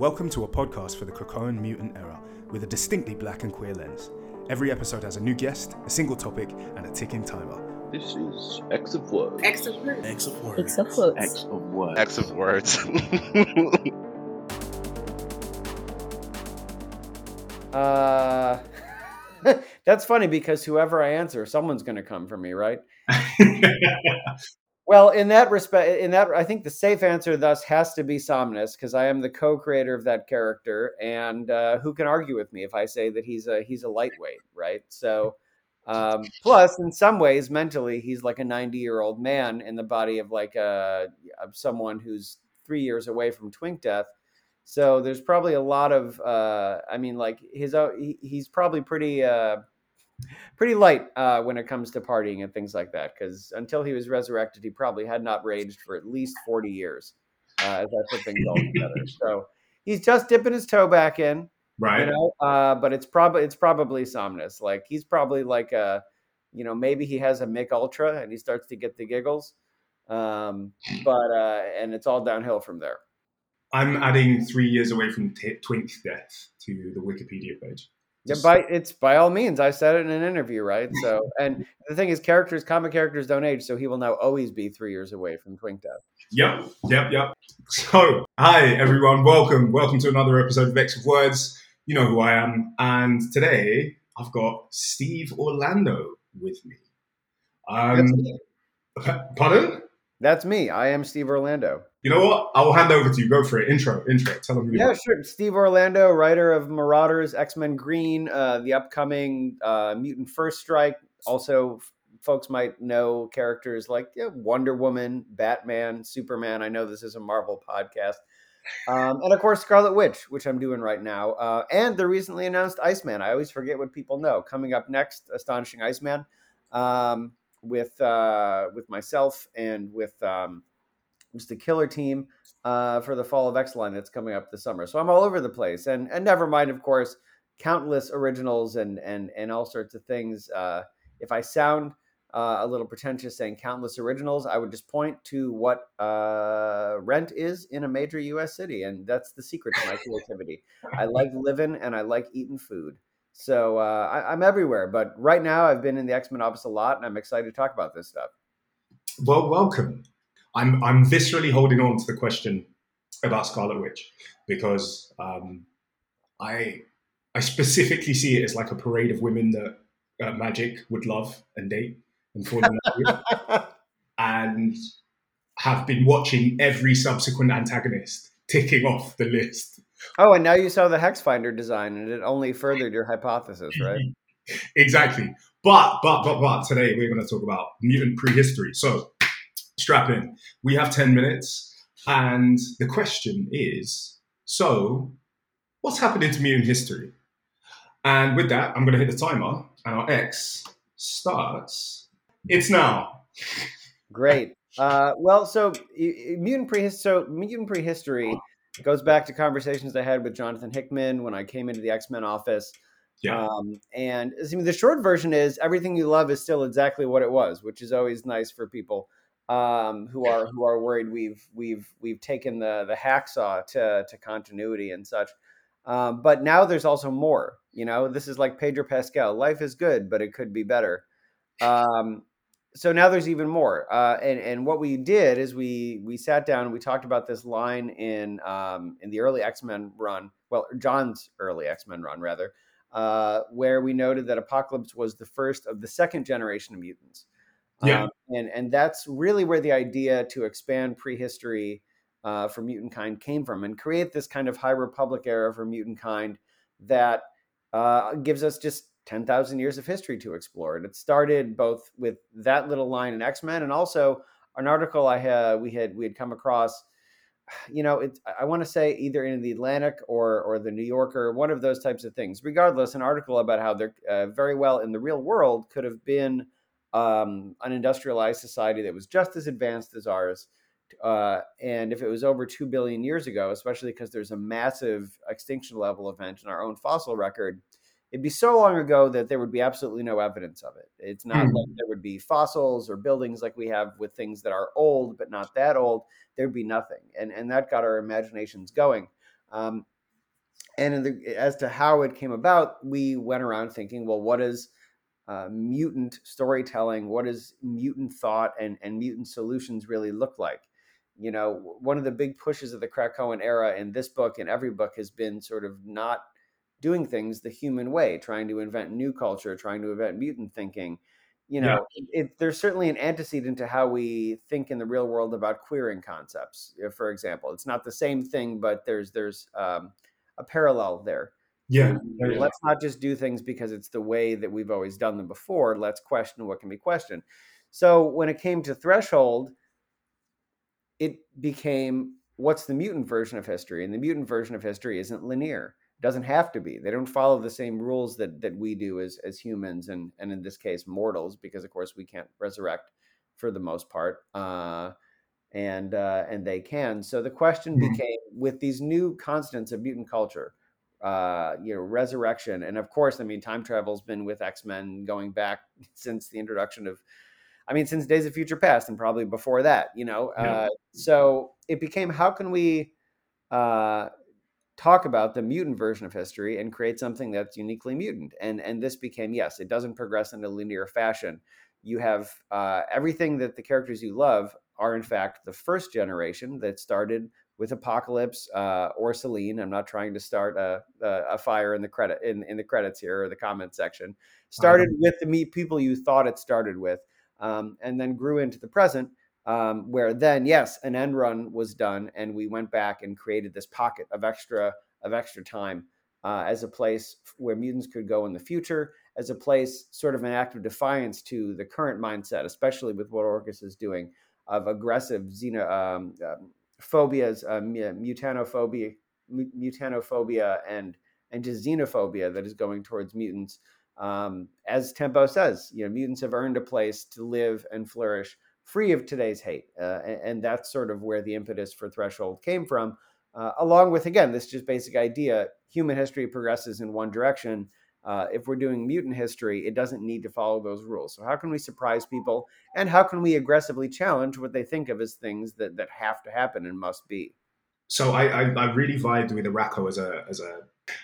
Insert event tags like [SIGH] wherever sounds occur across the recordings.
Welcome to a podcast for the Krakoan mutant era with a distinctly black and queer lens. Every episode has a new guest, a single topic, and a ticking timer. This is X of Words. X of words. X of words. X of words. X of Words. X of words. Uh, [LAUGHS] that's funny because whoever I answer, someone's going to come for me, right? [LAUGHS] Well, in that respect, in that, I think the safe answer thus has to be Somnus because I am the co-creator of that character, and uh, who can argue with me if I say that he's a he's a lightweight, right? So, um, plus, in some ways, mentally, he's like a ninety-year-old man in the body of like a of someone who's three years away from twink death. So there's probably a lot of, uh, I mean, like his, uh, he, he's probably pretty, uh, pretty light uh, when it comes to partying and things like that. Because until he was resurrected, he probably had not raged for at least 40 years uh, as I put things all together. [LAUGHS] So he's just dipping his toe back in, right. you know. Uh, but it's probably it's probably Somnus. Like he's probably like a, you know, maybe he has a Mich Ultra and he starts to get the giggles. Um, but uh, and it's all downhill from there. I'm adding three years away from t- Twink death to the Wikipedia page. Yeah, by it's by all means. I said it in an interview, right? So, and the thing is, characters, comic characters, don't age, so he will now always be three years away from Twink Death. Yep, yep, yep. So, hi everyone, welcome, welcome to another episode of X of Words. You know who I am, and today I've got Steve Orlando with me. Um, me. pardon? That's me. I am Steve Orlando. You know what? I will hand over to you. Go for it. Intro, intro. Tell them who you Yeah, sure. Steve Orlando, writer of Marauders, X Men Green, uh, the upcoming uh, Mutant First Strike. Also, folks might know characters like yeah, Wonder Woman, Batman, Superman. I know this is a Marvel podcast. Um, and of course, Scarlet Witch, which I'm doing right now, uh, and the recently announced Iceman. I always forget what people know. Coming up next, Astonishing Iceman, um, with uh, with myself and with um, just the killer team uh, for the Fall of line that's coming up this summer. So I'm all over the place, and and never mind, of course, countless originals and and and all sorts of things. Uh, if I sound uh, a little pretentious saying countless originals, I would just point to what uh, rent is in a major U.S. city, and that's the secret to my creativity. I like living and I like eating food. So uh, I, I'm everywhere, but right now I've been in the X Men office a lot, and I'm excited to talk about this stuff. Well, welcome. I'm I'm viscerally holding on to the question about Scarlet Witch because um, I I specifically see it as like a parade of women that uh, Magic would love and date and fall in love with, [LAUGHS] and have been watching every subsequent antagonist ticking off the list. Oh, and now you saw the Hex Finder design, and it only furthered your hypothesis, right? [LAUGHS] exactly. But but but but today we're going to talk about mutant prehistory. So strap in. We have ten minutes, and the question is: so what's happened to mutant history? And with that, I'm going to hit the timer, and our X starts. It's now. Great. Uh, well, so mutant prehistory. So mutant prehistory goes back to conversations I had with Jonathan Hickman when I came into the X Men office. Yeah. Um, and I mean, the short version is everything you love is still exactly what it was, which is always nice for people um, who are who are worried we've we've we've taken the the hacksaw to to continuity and such. Um, but now there's also more. You know, this is like Pedro Pascal. Life is good, but it could be better. Um, so now there's even more. Uh, and and what we did is we we sat down and we talked about this line in um, in the early X Men run. Well, John's early X Men run rather, uh, where we noted that Apocalypse was the first of the second generation of mutants. Yeah. Um, and and that's really where the idea to expand prehistory uh, for mutant kind came from, and create this kind of High Republic era for mutant kind that uh, gives us just 10,000 years of history to explore. And it started both with that little line in X Men and also an article I had we had we had come across. [SIGHS] You know, it, I want to say either in the Atlantic or or the New Yorker, one of those types of things. Regardless, an article about how they're uh, very well in the real world could have been um, an industrialized society that was just as advanced as ours. Uh, and if it was over 2 billion years ago, especially because there's a massive extinction level event in our own fossil record, it'd be so long ago that there would be absolutely no evidence of it. It's not Hmm. like there would be fossils or buildings like we have with things that are old but not that old. There'd be nothing, and and that got our imaginations going. Um, and the, as to how it came about, we went around thinking, well, what is uh, mutant storytelling? What does mutant thought and, and mutant solutions really look like? You know, one of the big pushes of the Krakoan era in this book and every book has been sort of not doing things the human way, trying to invent new culture, trying to invent mutant thinking. You know, yeah. it, there's certainly an antecedent to how we think in the real world about queering concepts. For example, it's not the same thing, but there's there's um, a parallel there. Yeah. yeah. Let's not just do things because it's the way that we've always done them before. Let's question what can be questioned. So when it came to Threshold, it became what's the mutant version of history? And the mutant version of history isn't linear. Doesn't have to be. They don't follow the same rules that that we do as as humans and and in this case mortals, because of course we can't resurrect for the most part. Uh, and uh, and they can. So the question mm-hmm. became with these new constants of mutant culture, uh, you know, resurrection, and of course, I mean, time travel's been with X Men going back [LAUGHS] since the introduction of, I mean, since Days of Future Past, and probably before that, you know. Yeah. Uh, so it became how can we uh, talk about the mutant version of history and create something that's uniquely mutant, and and this became yes, it doesn't progress in a linear fashion. You have uh, everything that the characters you love are in fact the first generation that started with Apocalypse uh, or Selene. I'm not trying to start a, a, fire in the credit in, in the credits here or the comment section. Started um, with the meet people you thought it started with, um, and then grew into the present. Um, where then, yes, an end run was done, and we went back and created this pocket of extra of extra time uh, as a place where mutants could go in the future, as a place sort of an act of defiance to the current mindset, especially with what Orchis is doing of aggressive xeno um, um, phobias, uh, mutanophobia, mutanophobia, and and just xenophobia that is going towards mutants. Um, as Tempo says, you know, mutants have earned a place to live and flourish free of today's hate, uh, and, and, that's sort of where the impetus for Threshold came from. Uh, along with again this just basic idea: human history progresses in one direction, uh, if we're doing mutant history, it doesn't need to follow those rules. So how can we surprise people, and how can we aggressively challenge what they think of as things that that have to happen and must be? So I I, I really vibed with Arakko as a as a,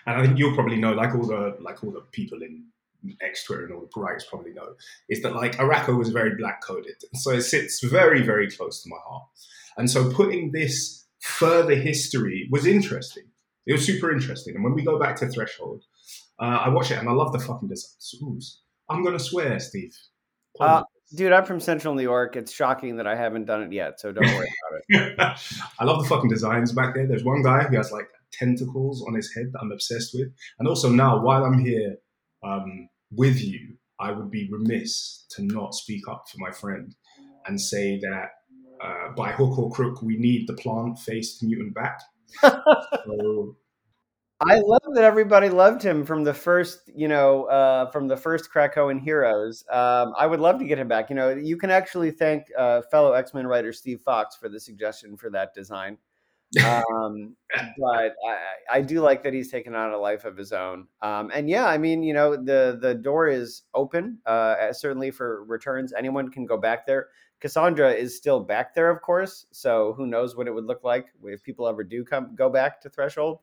and I think you'll probably know, like all the like all the people in X Twitter and all the writers probably know, is that like Arakko was very black coded, [LAUGHS] so it sits very very close to my heart. And so putting this further history was interesting. It was super interesting. And when we go back to Threshold, uh, I watch it and I love the fucking designs. I'm gonna swear, Steve. Uh, dude, I'm from Central New York. It's shocking that I haven't done it yet, so don't worry about it. [LAUGHS] I love the fucking designs back there. There's one guy who has like tentacles on his head that I'm obsessed with, and also now while I'm here um, with you, I would be remiss to not speak up for my friend and say that uh, by hook or crook, we need the plant-faced mutant back. [LAUGHS] so I love that everybody loved him from the first, you know, uh, from the first Krakoan Heroes. Um, I would love to get him back. You know, you can actually thank uh, fellow X Men writer Steve Foxe for the suggestion for that design. Um, but I, I, do like that he's taken on a life of his own. Um, and yeah, I mean, you know, the the door is open, uh, certainly for returns. Anyone can go back there. Cassandra is still back there, of course. So who knows what it would look like if people ever do come go back to Threshold.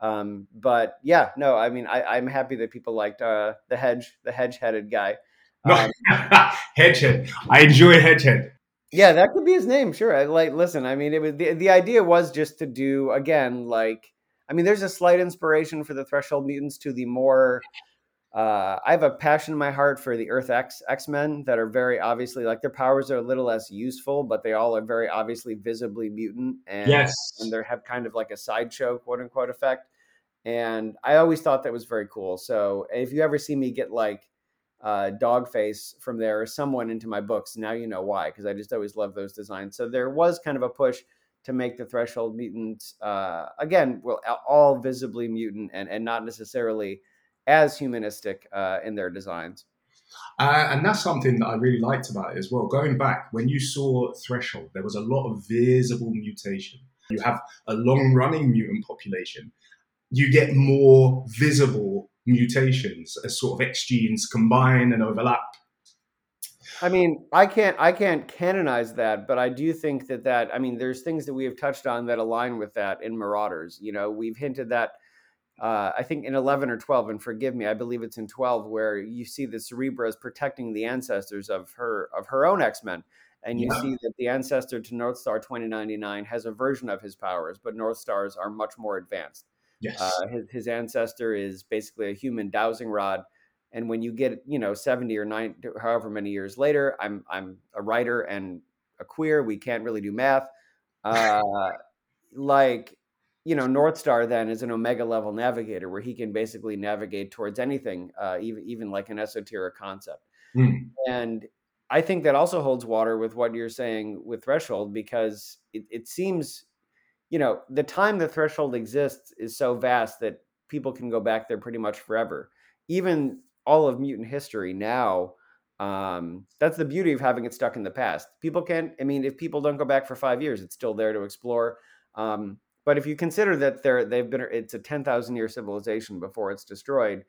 Um, but yeah, no, I mean, I, I'm happy that people liked uh, the hedge, the hedge-headed guy. [LAUGHS] Um, hedgehead. I enjoy hedgehead. Yeah, that could be his name. Sure. I like. Listen, I mean, it was the the idea was just to do again, like, I mean, there's a slight inspiration for the Threshold mutants to the more uh, I have a passion in my heart for the Earth X X Men that are very obviously like their powers are a little less useful, but they all are very obviously visibly mutant, and yes, and they have kind of like a sideshow quote unquote effect. And I always thought that was very cool. So if you ever see me get like uh, Dogface from there or someone into my books, now you know why because I just always love those designs. So there was kind of a push to make the Threshold mutants uh, again, well, all visibly mutant and and not necessarily as humanistic uh, in their designs. Uh, and that's something that I really liked about it as well. Going back, when you saw Threshold, there was a lot of visible mutation. You have a long running mutant population. You get more visible mutations as sort of X genes combine and overlap. I mean, I can't I can't canonize that, but I do think that that I mean, there's things that we have touched on that align with that in Marauders. You know, we've hinted that uh, I think in 11 or 12, and forgive me, I believe it's in 12, where you see the Cerebra is protecting the ancestors of her of her own X Men, and you Yeah. see that the ancestor to Northstar 2099 has a version of his powers, but Northstar's are much more advanced. Yes. Uh, his, his ancestor is basically a human dowsing rod. And when you get, you know, 70 or 90, however many years later, I'm I'm a writer and a queer. We can't really do math. Uh, like, you know, Northstar then is an Omega level navigator where he can basically navigate towards anything, uh, even even like an esoteric concept. Hmm. And I think that also holds water with what you're saying with Threshold because it, it seems, you know, the time the Threshold exists is so vast that people can go back there pretty much forever. Even all of mutant history now, um, that's the beauty of having it stuck in the past. People can, I mean, if people don't go back for five years, it's still there to explore. Um, but if you consider that they're they've been, it's a ten thousand year civilization before it's destroyed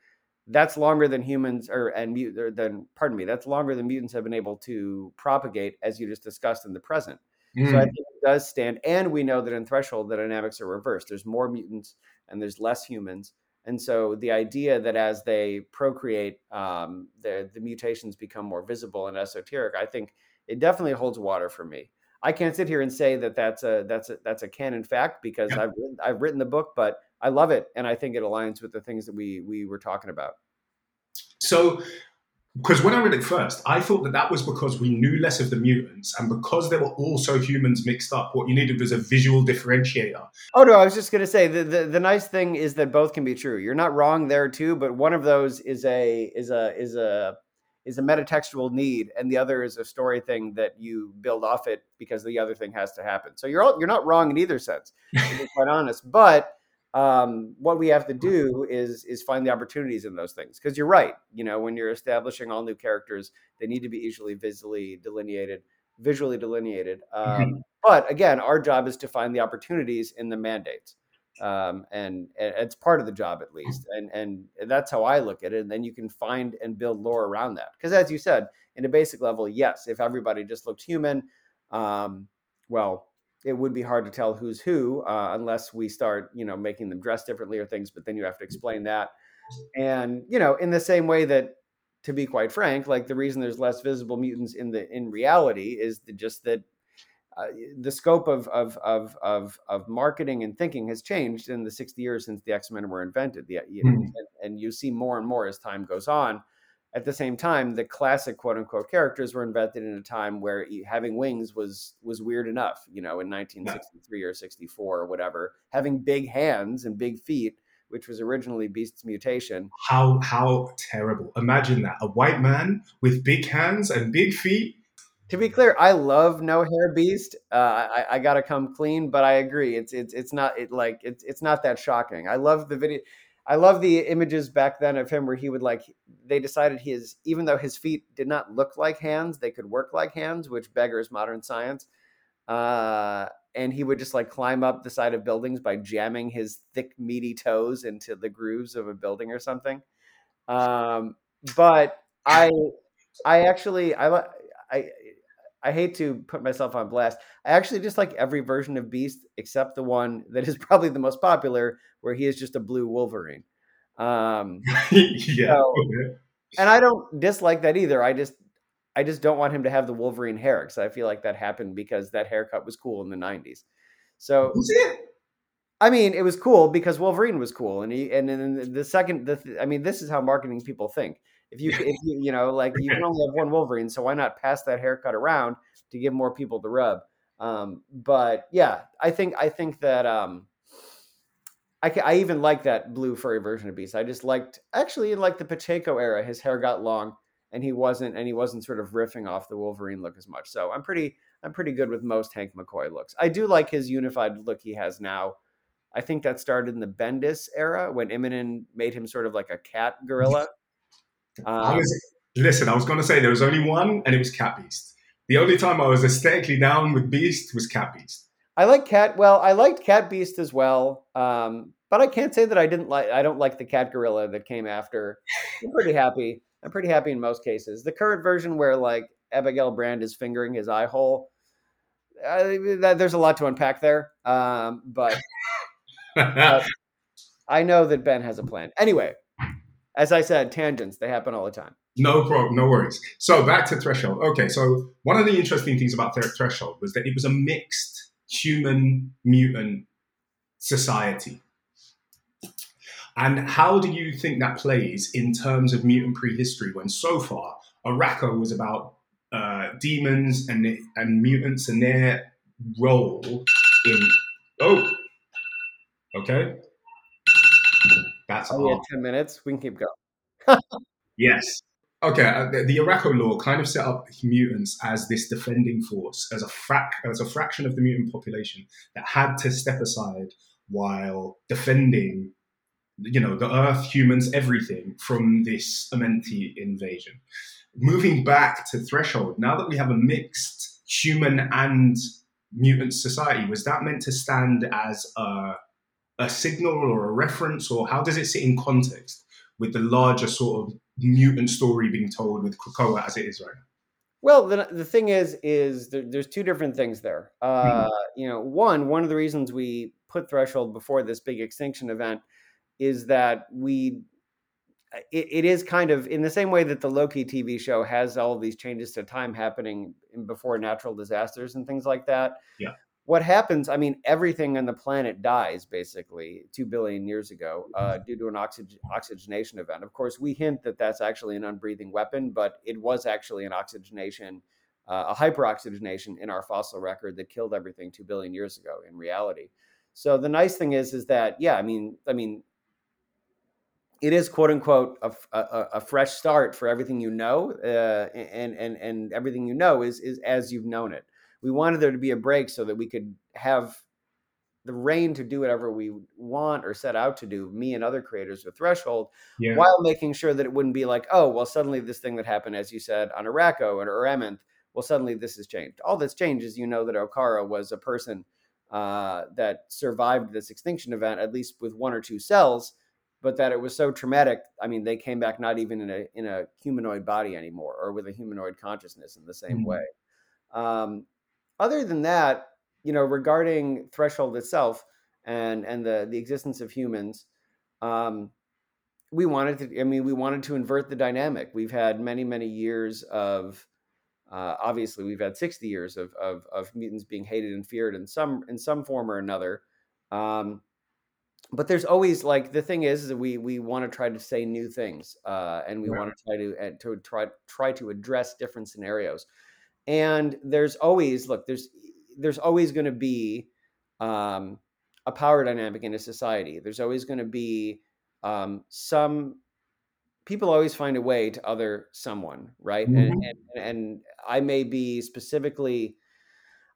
that's longer than humans or and mut than pardon me that's longer than mutants have been able to propagate as you just discussed in the present so i Hmm. think it does stand and we know that in threshold the dynamics are reversed there's more mutants and there's less humans and so the idea that as they procreate um, the, the mutations become more visible and esoteric i think it definitely holds water for me i can't sit here and say that that's a that's a that's a canon fact because Yeah. i've written, i've written the book but I love it, and I think it aligns with the things that we we were talking about. So, because when I read it first, I thought that that was because we knew less of the mutants, and because there were also humans mixed up, what you needed was a visual differentiator. Oh no, I was just gonna say the, the the nice thing is that both can be true. You're not wrong there too, but one of those is a is a is a is a metatextual need, and the other is a story thing that you build off it because the other thing has to happen. So you're all, you're not wrong in either sense, to be quite honest. But um, what we have to do is is find the opportunities in those things because you're right. You know, when you're establishing all new characters, they need to be easily visually delineated, visually delineated. Um, but again, our job is to find the opportunities in the mandates, um, and, and it's part of the job at least. And and that's how I look at it. And then you can find and build lore around that. Because as you said, in a basic level, yes, if everybody just looked human, um, well, it would be hard to tell who's who uh, unless we start, you know, making them dress differently or things. But then you have to explain that. And you know, in the same way that, to be quite frank, like the reason there's less visible mutants in the in reality is the, just that uh, the scope of, of of of of marketing and thinking has changed in the 60 years since the X-Men were invented. The, Mhm. and, and you see more and more as time goes on. At the same time, the classic quote unquote characters were invented in a time where having wings was was weird enough. You know, in 1963 or 64 or whatever, having big hands and big feet, which was originally Beast's mutation. How how terrible! Imagine that a white man with big hands and big feet. To be clear, I love No Hair Beast. Uh, I, I gotta come clean, but I agree. It's it's it's not it like it's it's not that shocking. I love the video. I love the images back then of him where he would like. They decided his even though his feet did not look like hands, they could work like hands, which beggars modern science. Uh, and he would just like climb up the side of buildings by jamming his thick, meaty toes into the grooves of a building or something. Um, but I, I actually, I, I, I hate to put myself on blast. I actually just like every version of Beast except the one [LAUGHS] that is probably the most popular, where he is just a blue Wolverine. Um, [LAUGHS] yeah. So- and I don't dislike that either. I just, I just don't want him to have the Wolverine hair because I feel like that happened because that haircut was cool in the '90s. So? I mean, it was cool because Wolverine was cool, and he and then the second, the I mean, this is how marketing people think. If you, if you, you know, like you can only have one [LAUGHS] Wolverine, so why not pass that haircut around to give more people the rub? Um, but yeah, I think I think that um, I ca- I even like that blue furry version of Beast. I just liked actually in like the Pacheco era, his hair got long, and he wasn't and he wasn't sort of riffing off the Wolverine look as much. So I'm pretty I'm pretty good with most Hank McCoy looks. I do like his unified look he has now. I think that started in the Bendis era when Immonen made him sort of like a cat gorilla. I Um, was, listen, I was going to say there was only one, and it was Cat Beast. The only time I was aesthetically down with Beast was Cat Beast. I like cat. Well, I liked Cat Beast as well, um, but I can't say that I didn't like. I don't like the cat gorilla that came after. I'm pretty happy. I'm pretty happy in most cases. The current version, where like Abigail Brand is fingering his eye hole. Uh, that, there's a lot to unpack there, um, but [LAUGHS] uh, I know that Ben has a plan. Anyway, as I said, tangents they happen all the time. No problem, no worries. So back to Threshold. Okay, so one of the interesting things about Threshold was that it was a mixed human mutant society. And how do you think that plays in terms of mutant prehistory when so far Arakko was about uh, demons and and mutants and their role in oh okay that's oh, yeah, 10 minutes we can keep going. Yes. Okay uh, the, the Arakko law kind of set up mutants as this defending force as a frac as a fraction of the mutant population that had to step aside while defending you know the earth humans everything from this amenti invasion. Moving back to threshold now that we have a mixed human and mutant society was that meant to stand as a, a signal or a reference or how does it sit in context with the larger sort of mutant story being told with Krakoa as it is right now well, the, the thing is, is there, there's two different things there. Uh, mm-hmm. You know, one one of the reasons we put threshold before this big extinction event is that we it, it is kind of in the same way that the Loki TV show has all of these changes to time happening before natural disasters and things like that. Yeah. What happens? I mean, everything on the planet dies basically two billion years ago uh, mm-hmm. due to an oxygen, oxygenation event. Of course, we hint that that's actually an unbreathing weapon, but it was actually an oxygenation, uh, a hyperoxygenation in our fossil record that killed everything two billion years ago. In reality, so the nice thing is, is that yeah, I mean, I mean, it is quote unquote a, a, a, fresh start for everything you know, uh, and and and everything you know is is as you've known it. We wanted there to be a break so that we could have the reign to do whatever we want or set out to do, me and other creators with Threshold, yeah. while making sure that it wouldn't be like, oh, well, suddenly this thing that happened, as you said, on Arakko or, or Amenth, well, suddenly this has changed. All that's changed is you know that Okkara was a person uh, that survived this extinction event, at least with one or two cells, but that it was so traumatic. I mean, they came back not even in a in a humanoid body anymore, or with a humanoid consciousness in the same mm-hmm. way. Um, other than that, you know, regarding threshold itself and and the the existence of humans, um, we wanted to. I mean, we wanted to invert the dynamic. We've had many many years of. Uh, obviously, we've had 60 years of, of, of mutants being hated and feared in some in some form or another. Um, but there's always like the thing is, is that we we want to try to say new things uh, and we right. want to try to uh, to try try to address different scenarios and there's always look there's there's always going to be um, a power dynamic in a society there's always going to be um, some people always find a way to other someone right mm-hmm. and, and and i may be specifically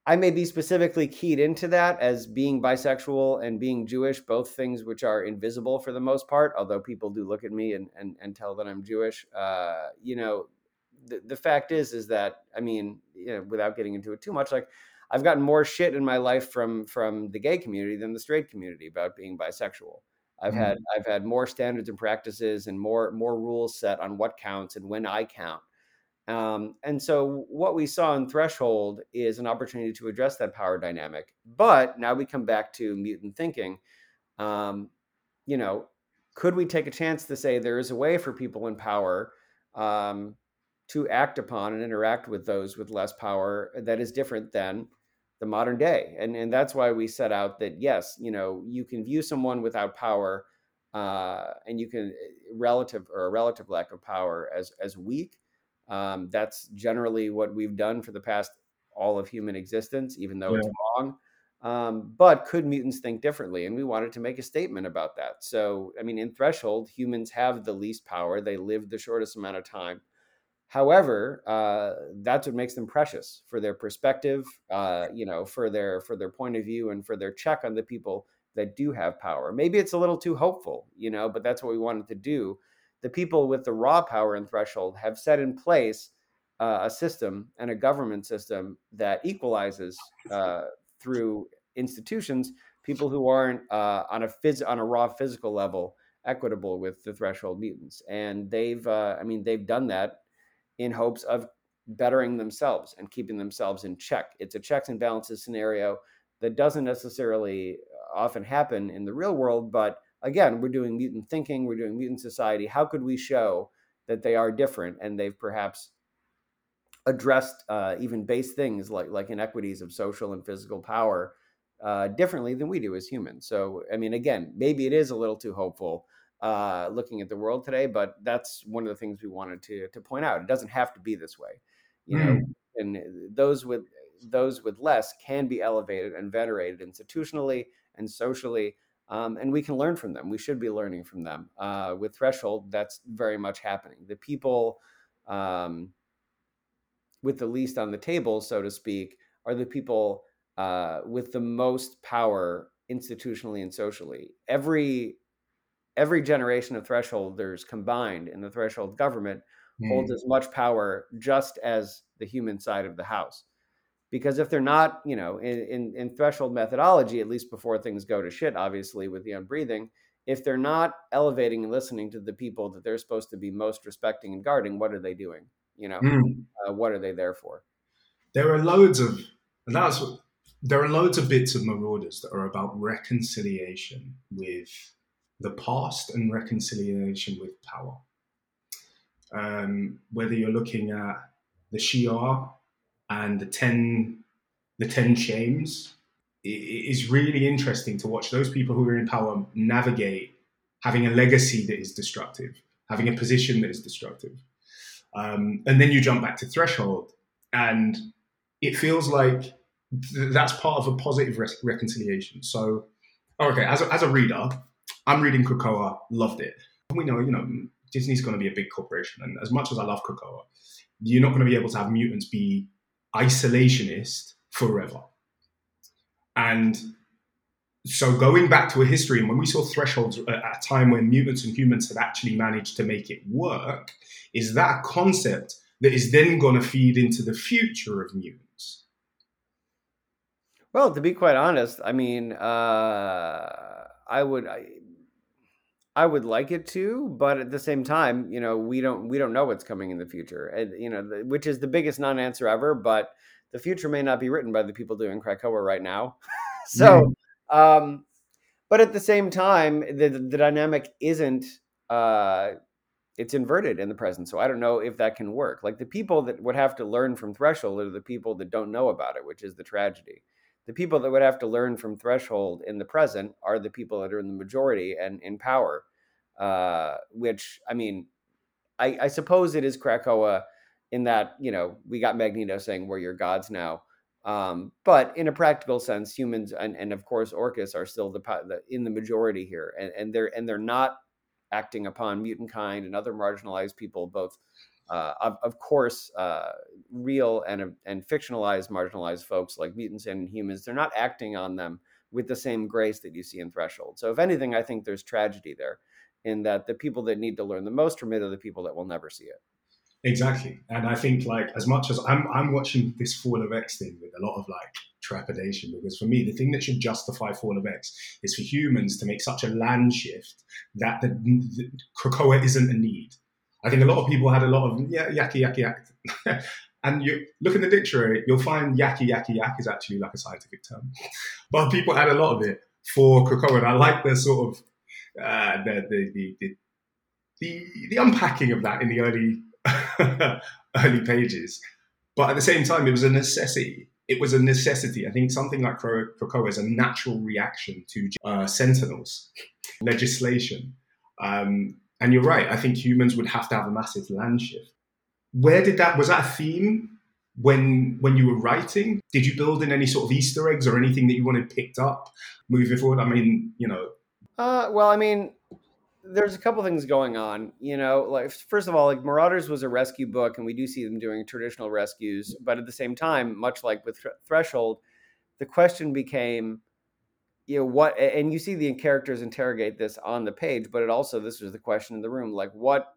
I may be specifically keyed into that as being bisexual and being Jewish, both things which are invisible for the most part, although people do look at me and, and, and tell that I'm Jewish. Uh, you know, the, the fact is, is that, I mean, you know, without getting into it too much, like I've gotten more shit in my life from, from the gay community than the straight community about being bisexual. I've mm-hmm. had, I've had more standards and practices and more, more rules set on what counts and when I count um, and so what we saw in Threshold is an opportunity to address that power dynamic. But now we come back to mutant thinking. Um, you know, could we take a chance to say there is a way for people in power um, to act upon and interact with those with less power that is different than the modern day? And and that's why we set out that yes, you know, you can view someone without power, uh, and you can eh, relative or a relative lack of power as as weak um, that's generally what we've done for the past all of human existence, even though yeah. it's wrong. Um, but could mutants think differently? And we wanted to make a statement about that. So, I mean, in Threshold, humans have the least power, they live the shortest amount of time. However, uh, that's what makes them precious for their perspective, uh, you know, for their for their point of view and for their check on the people that do have power. Maybe it's a little too hopeful, you know, but that's what we wanted to do the people with the raw power and threshold have set in place uh, a system and a government system that equalizes uh, through institutions people who aren't uh, on a phys- on a raw physical level equitable with the threshold mutants and they've uh, i mean they've done that in hopes of bettering themselves and keeping themselves in check. It's a checks and balances scenario that doesn't necessarily often happen in the real world, but again, we're doing mutant thinking, we're doing mutant society. How could we show that they are different and they've perhaps addressed uh, even base things like like inequities of social and physical power uh, differently than we do as humans. So, I mean, again, maybe it is a little too hopeful uh, looking at the world today, but that's one of the things we wanted to to point out. It doesn't have to be this way, you mm. know. And those with those with less can be elevated and venerated institutionally and socially. Um, and we can learn from them. We should be learning from them. Uh, with Threshold, that's very much happening. The people um, with the least on the table, so to speak, are the people uh, with the most power institutionally and socially. Every every generation of thresholders combined in the threshold government mm. holds as much power just as the human side of the house. Because if they're not, you know, in, in, in threshold methodology, at least before things go to shit, obviously with the unbreathing, if they're not elevating and listening to the people that they're supposed to be most respecting and guarding, what are they doing? You know, mm. uh, what are they there for? There are loads of, and that's there are loads of bits of Marauders that are about reconciliation with the past and reconciliation with power. Um, whether you're looking at the Shi'ar and the ten, the ten shames, it is really interesting to watch those people who are in power navigate having a legacy that is destructive, having a position that is destructive. Um, and then you jump back to threshold, and it feels like that's part of a positive re- reconciliation. So, okay, as a, as a reader, I'm reading Krakoa, loved it. We know, you know, Disney's going to be a big corporation, and as much as I love Krakoa, you're not going to be able to have mutants be isolationist forever. And so, going back to a history, and when we saw thresholds at a time when mutants and humans had actually managed to make it work, is that a concept that is then going to feed into the future of mutants well, to be quite honest, I mean, uh, I would, I, I would like it to, but at the same time, you know, we don't we don't know what's coming in the future, and you know, the, which is the biggest non-answer ever. But the future may not be written by the people doing Krakoa right now. [LAUGHS] so, mm. um, but at the same time, the the dynamic isn't. Uh, it's inverted in the present. So I don't know if that can work. Like the people that would have to learn from Threshold are the people that don't know about it, which is the tragedy the people that would have to learn from threshold in the present are the people that are in the majority and in power uh, which i mean I, I, suppose it is krakoa in that you know we got magneto saying we're your gods now. Um, but in a practical sense humans and, and of course orchis are still the, the in the majority here and, and they're and they're not acting upon mutant kind and other marginalized people both uh, of, of, course, uh, real and and fictionalized marginalized folks like mutants and humans, they're not acting on them with the same grace that you see in Threshold. So, if anything, I think there's tragedy there, in that the people that need to learn the most from it are the people that will never see it. Exactly, and I think like as much as I'm I'm watching this Fall of X thing with a lot of like trepidation because for me the thing that should justify Fall of X is for humans to make such a land shift that the, the Krakoa isn't a need I think a lot of people had a lot of yeah, yaki yaki yak. [LAUGHS] and you look in the dictionary, you'll find yaki yaki yak is actually like a scientific term. but people had a lot of it for Krakoa. And I like the sort of uh, the, the, the, the, the, the unpacking of that in the early [LAUGHS] early pages. But at the same time, it was a necessity. It was a necessity. I think something like Krakoa is a natural reaction to uh, Sentinels legislation. Um, and you're right. I think humans would have to have a massive land shift. Where did that was that a theme when when you were writing? Did you build in any sort of Easter eggs or anything that you wanted picked up moving forward? I mean, you know. Uh, well, I mean, there's a couple things going on. You know, like first of all, like Marauders was a rescue book, and we do see them doing traditional rescues. But at the same time, much like with Threshold, the question became you know what and you see the characters interrogate this on the page but it also this was the question in the room like what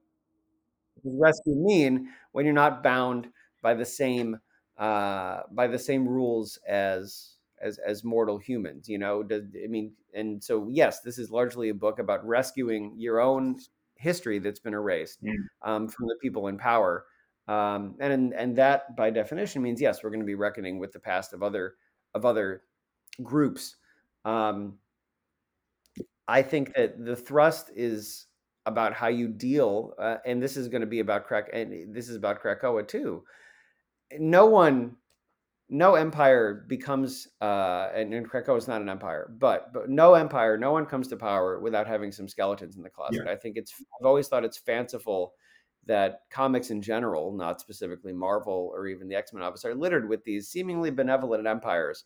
does rescue mean when you're not bound by the same uh by the same rules as as as mortal humans you know does, i mean and so yes this is largely a book about rescuing your own history that's been erased mm. um, from the people in power Um, and and that by definition means yes, we're going to be reckoning with the past of other of other groups. Um, I think that the thrust is about how you deal, uh, and this is going to be about crack, and this is about Krakoa too. No one, no empire becomes, uh, and, and Krakoa is not an empire, but but no empire, no one comes to power without having some skeletons in the closet. Yeah. I think it's. I've always thought it's fanciful that comics in general, not specifically Marvel or even the X Men office, are littered with these seemingly benevolent empires,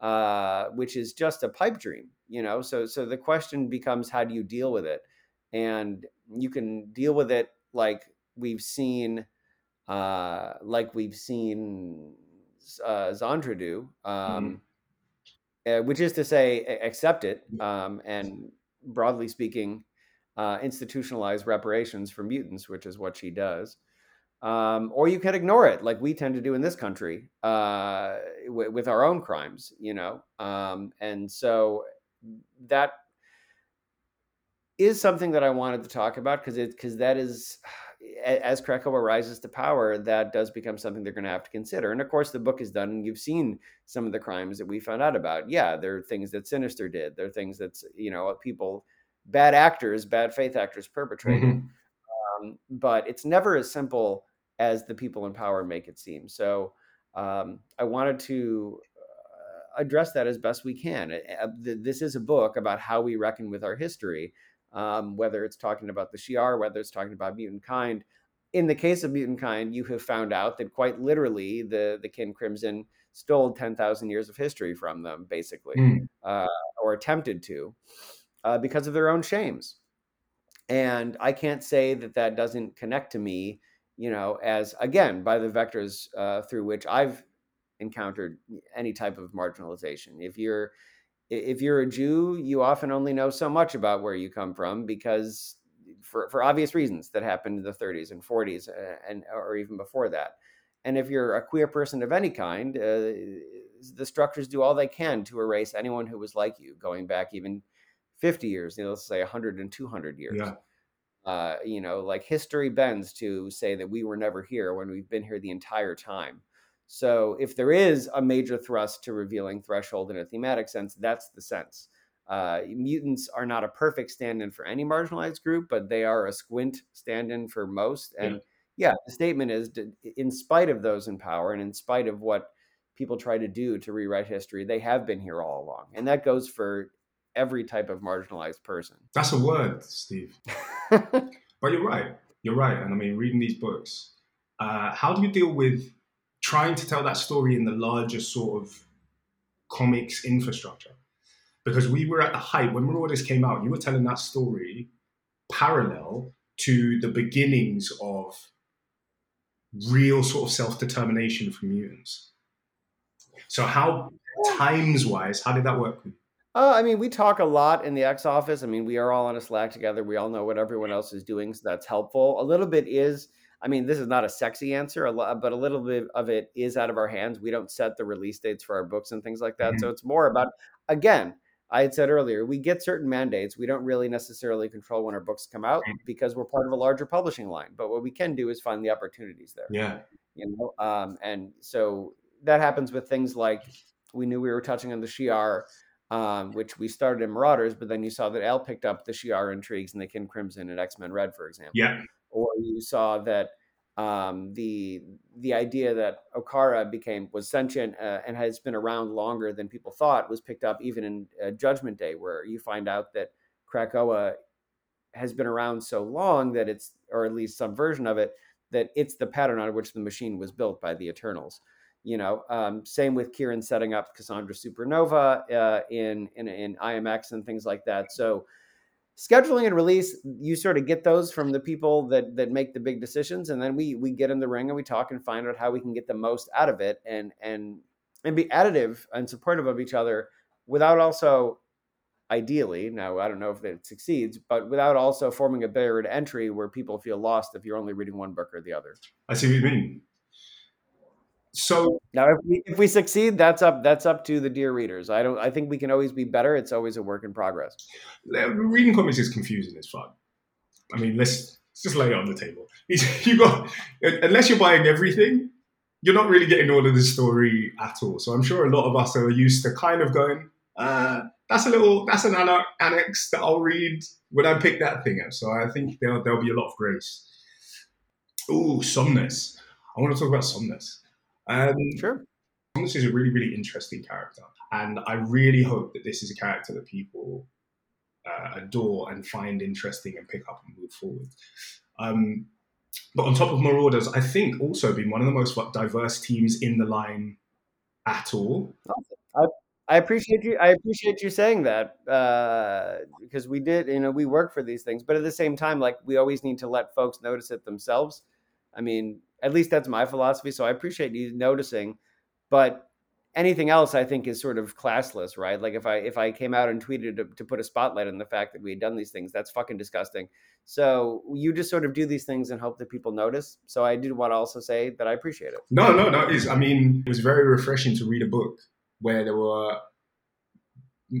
uh, which is just a pipe dream, you know. So, so the question becomes, how do you deal with it? And you can deal with it like we've seen, uh, like we've seen uh, Xandra do, um, uh, which is to say, accept it, um, and broadly speaking, uh, institutionalize reparations for mutants, which is what she does. Um, or you can ignore it, like we tend to do in this country uh, w- with our own crimes, you know. Um, and so that is something that I wanted to talk about because it because that is as Krakoa rises to power, that does become something they're going to have to consider. And of course, the book is done, and you've seen some of the crimes that we found out about. Yeah, there are things that Sinister did. There are things that you know people, bad actors, bad faith actors perpetrated. Mhm. Um, but it's never as simple as the people in power make it seem. So um, I wanted to uh, address that as best we can. Th- This is a book about how we reckon with our history, um, whether it's talking about the Shi'ar, whether it's talking about mutant kind. In the case of mutant kind, you have found out that quite literally the the Kin Crimson stole ten thousand years of history from them, basically, Mm. uh, or attempted to, uh, because of their own shames. And I can't say that that doesn't connect to me, you know, as again by the vectors uh, through which I've encountered any type of marginalization. If you're if you're a Jew, you often only know so much about where you come from because for, for obvious reasons that happened in the 30s and 40s uh, and or even before that. And if you're a queer person of any kind, uh, the structures do all they can to erase anyone who was like you, going back even 50 years, you know, let's say 100 and 200 years. Yeah. Uh, you know, like history bends to say that we were never here when we've been here the entire time. So if there is a major thrust to revealing threshold in a thematic sense, that's the sense. Uh, mutants are not a perfect stand-in for any marginalized group, but they are a squint stand-in for most. And yeah, the statement is, in spite of those in power, and in spite of what people try to do to rewrite history, they have been here all along, and that goes for every type of marginalized person. That's a word, Steve. [LAUGHS] But you're right. You're right. And I mean, reading these books, uh, how do you deal with trying to tell that story in the larger sort of comics infrastructure? Because we were at the height when Marauders came out, you were telling that story parallel to the beginnings of real sort of self determination for mutants. So, how, times wise, how did that work? Uh, I mean, we talk a lot in the X office. I mean, we are all on a Slack together. We all know what everyone else is doing, so that's helpful. A little bit is, I mean, this is not a sexy answer, a lo- but a little bit of it is out of our hands. We don't set the release dates for our books and things like that. So it's more about, again, I had said earlier, we get certain mandates. We don't really necessarily control when our books come out because we're part of a larger publishing line. But what we can do is find the opportunities there Yeah. you know um, and so that happens with things like we knew we were touching on the shiar um, which we started in marauders but then you saw that al picked up the shiar intrigues and the kin crimson and x-men red for example Yeah. or you saw that um, the the idea that okkara became was sentient uh, and has been around longer than people thought was picked up even in uh, judgment day where you find out that krakoa has been around so long that it's or at least some version of it that it's the pattern on which the machine was built by the Eternals. You know, um, same with Kieron setting up Cassandra Supernova uh, in, in in IMX and things like that. So scheduling and release, you sort of get those from the people that that make the big decisions, and then we we get in the ring and we talk and find out how we can get the most out of it and and and be additive and supportive of each other without also ideally now i don't know if it succeeds but without also forming a barrier to entry where people feel lost if you're only reading one book or the other I see what you mean. So, now if we, if we succeed that's up that's up to the dear readers i don't i think we can always be better it's always a work in progress reading comics is confusing as fuck. I mean, let's just lay it on the table. [LAUGHS] You got unless you're buying everything, you're not really getting all of the story at all. So I'm sure a lot of us are used to kind of going, uh, that's a little, that's an annex that I'll read when I pick that thing up. So I think there'll, there'll be a lot of grace. Oh, Somnus. I want to talk about Somnus. Um, sure. Somnus is a really, really interesting character. And I really hope that this is a character that people uh, adore and find interesting and pick up and move forward. Um, but on top of Marauders, I think also been one of the most diverse teams in the line at all. I, I appreciate you. I appreciate you saying that uh, because we did, you know, we work for these things, but at the same time, like we always need to let folks notice it themselves. I mean, at least that's my philosophy. So I appreciate you noticing, but anything else I think is sort of classless, right? Like if I if I came out and tweeted to, to, put a spotlight on the fact that we had done these things, that's fucking disgusting. So you just sort of do these things and hope that people notice. So I did want to also say that I appreciate it. No, no, no. I mean, it was very refreshing to read a book where there were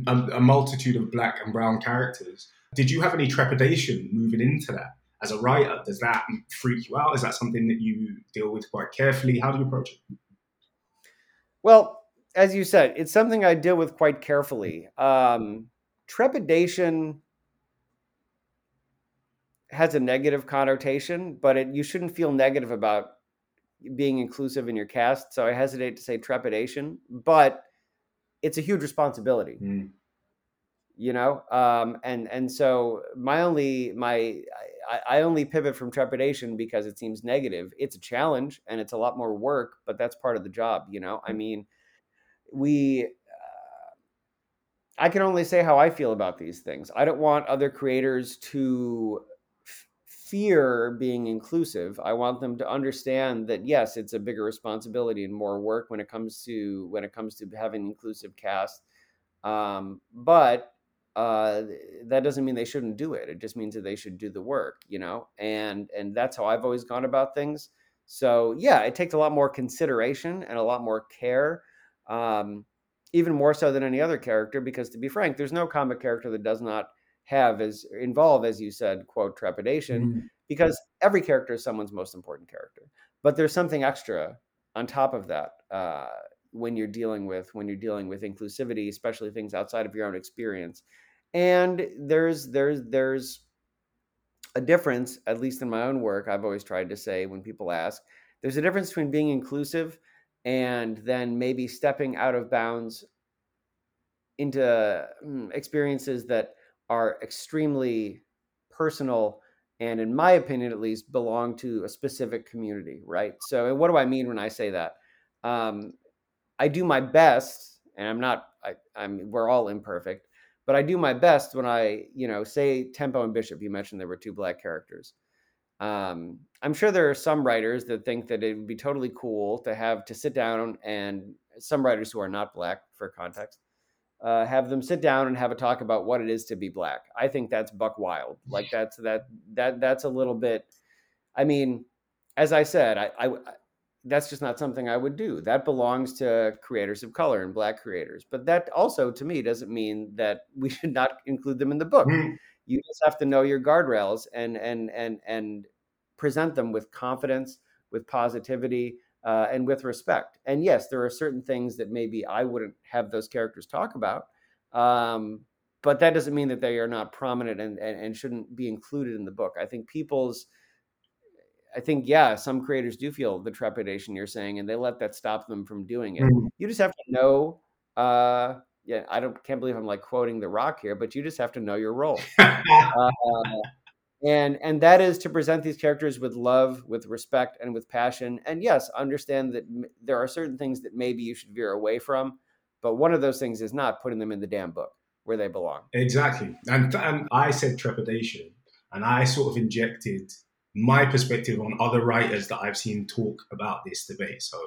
a, a multitude of black and brown characters. Did you have any trepidation moving into that? As a writer, does that freak you out? Is that something that you deal with quite carefully? How do you approach it? Well, as you said, it's something I deal with quite carefully. Um, trepidation has a negative connotation, but it, you shouldn't feel negative about being inclusive in your cast. So I hesitate to say trepidation, but it's a huge responsibility. Mm. You know, um, and and so my only my I, I only pivot from trepidation because it seems negative. It's a challenge and it's a lot more work, but that's part of the job. You know, I mm. mean, we uh, I can only say how I feel about these things. I don't want other creators to fear being inclusive. I want them to understand that yes, it's a bigger responsibility and more work when it comes to when it comes to having an inclusive cast. Um, but uh, that doesn't mean they shouldn't do it. It just means that they should do the work, you know. And and that's how I've always gone about things. So yeah, it takes a lot more consideration and a lot more care, um, even more so than any other character. Because to be frank, there's no comic character that does not have as involve, as you said, quote trepidation, mm-hmm. because every character is someone's most important character. But there's something extra on top of that uh, when you're dealing with when you're dealing with inclusivity, especially things outside of your own experience. And there's there's there's a difference, at least in my own work. I've always tried to say when people ask, there's a difference between being inclusive and then maybe stepping out of bounds into mm, experiences that are extremely personal and in my opinion at least belong to a specific community right so what do i mean when i say that um, i do my best and i'm not I, i'm we're all imperfect but i do my best when i you know say tempo and bishop you mentioned there were two black characters um, i'm sure there are some writers that think that it would be totally cool to have to sit down and some writers who are not black for context uh, have them sit down and have a talk about what it is to be black. I think that's buck wild. Like that's that that that's a little bit. I mean, as I said, I, I that's just not something I would do. That belongs to creators of color and black creators. But that also, to me, doesn't mean that [LAUGHS] we should not include them in the book. Mm-hmm. You just have to know your guardrails and and and and present them with confidence, with positivity, uh, and with respect. And yes, there are certain things that maybe I wouldn't have those characters talk about, um, but that doesn't mean that they are not prominent and, and, and shouldn't be included in the book. I think people's, I think yeah, some creators do feel the trepidation you're saying, and they let that stop them from doing it. Mm-hmm. You just have to know. Uh, yeah, I don't can't believe I'm like quoting The Rock here, but you just have to know your role. [LAUGHS] uh, and and that is to present these characters with love with respect and with passion and yes understand that m- there are certain things that maybe you should veer away from but one of those things is not putting them in the damn book where they belong exactly and, and i said trepidation and i sort of injected my perspective on other writers that i've seen talk about this debate so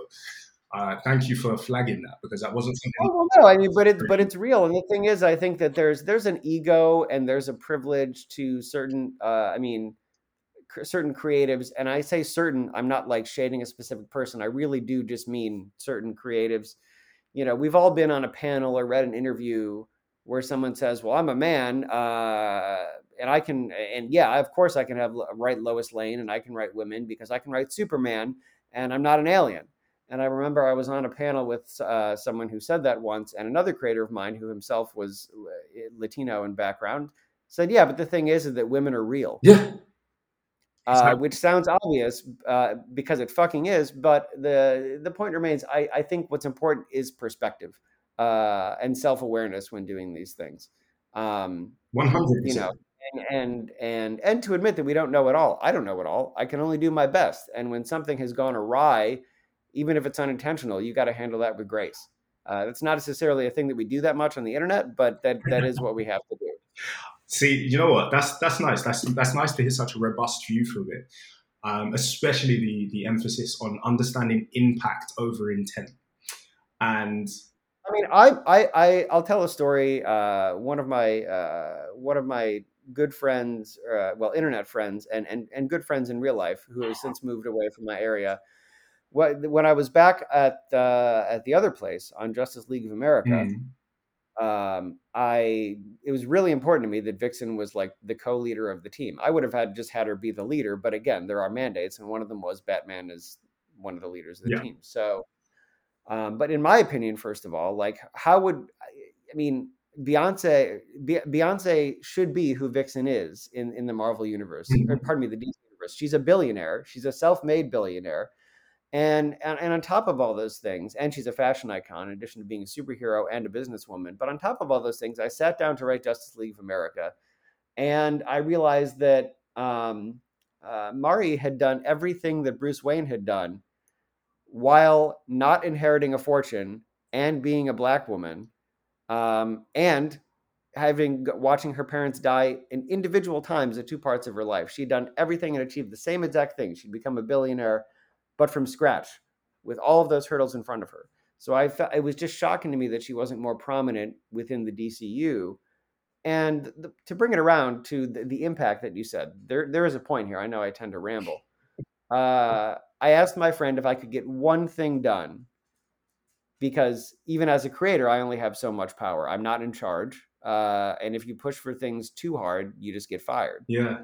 uh, thank you for flagging that because that wasn't something. Oh, well, no, I mean, but it's but it's real, and the thing is, I think that there's there's an ego and there's a privilege to certain. Uh, I mean, certain creatives, and I say certain. I'm not like shading a specific person. I really do just mean certain creatives. You know, we've all been on a panel or read an interview where someone says, "Well, I'm a man," uh, and I can, and yeah, of course I can have write Lois Lane and I can write women because I can write Superman and I'm not an alien. And I remember I was on a panel with uh, someone who said that once, and another creator of mine who himself was uh, Latino in background said, "Yeah, but the thing is, is that women are real." Yeah. Uh, which sounds obvious uh, because it fucking is, but the the point remains. I, I think what's important is perspective uh, and self awareness when doing these things. Um, One hundred you know, and, and and and to admit that we don't know it all. I don't know it all. I can only do my best. And when something has gone awry, even if it's unintentional, you got to handle that with grace. Uh, it's not necessarily a thing that we do that much on the internet, but that that is what we have to do. See, you know what? That's that's nice. That's that's nice to hear such a robust view from it, um, especially the the emphasis on understanding impact over intent. And I mean, I I, I I'll tell a story. Uh, one of my uh, one of my good friends, uh, well, internet friends, and and and good friends in real life, who have since moved away from my area. When I was back at uh, at the other place on Justice League of America, mm um, I it was really important to me that Vixen was like the co-leader of the team. I would have had just had her be the leader, but again, there are mandates, and one of them was Batman is one of the leaders of the yeah. team. So, um, but in my opinion, first of all, like how would I mean Beyonce? Beyonce should be who Vixen is in in the Marvel universe. Mm-hmm. pardon me, the DC universe. She's a billionaire. She's a self-made billionaire. And, and and on top of all those things, and she's a fashion icon in addition to being a superhero and a businesswoman. But on top of all those things, I sat down to write Justice League of America, and I realized that um, uh, Mari had done everything that Bruce Wayne had done, while not inheriting a fortune and being a black woman, um, and having watching her parents die in individual times at two parts of her life. She'd done everything and achieved the same exact thing. She'd become a billionaire but from scratch with all of those hurdles in front of her. So I felt it was just shocking to me that she wasn't more prominent within the DCU. And the, to bring it around to the, the, impact that you said, there there is a point here. I know I tend to ramble. Uh, I asked my friend if I could get one thing done because even as a creator, I only have so much power. I'm not in charge, uh, and if you push for things too hard, you just get fired. Yeah.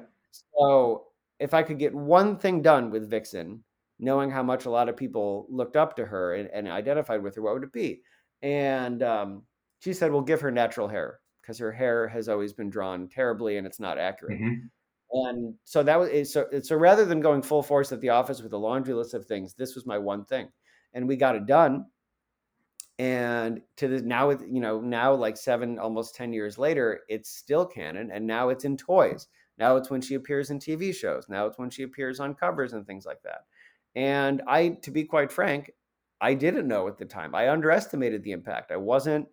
So if I could get one thing done with Vixen, knowing how much a lot of people looked up to her and, and identified with her, what would it be? And um, she said, "We'll give her natural hair because her hair has always been drawn terribly and it's not accurate." Mm-hmm. And so that was so. So rather than going full force at the office with a laundry list of things, this was my one thing, and we got it done. And to the now, with you know now like seven, almost ten years later, it's still canon, and now it's in toys. Now it's when she appears in TV shows. Now it's when she appears on covers and things like that. And I, to be quite frank, I didn't know at the time. I underestimated the impact. I wasn't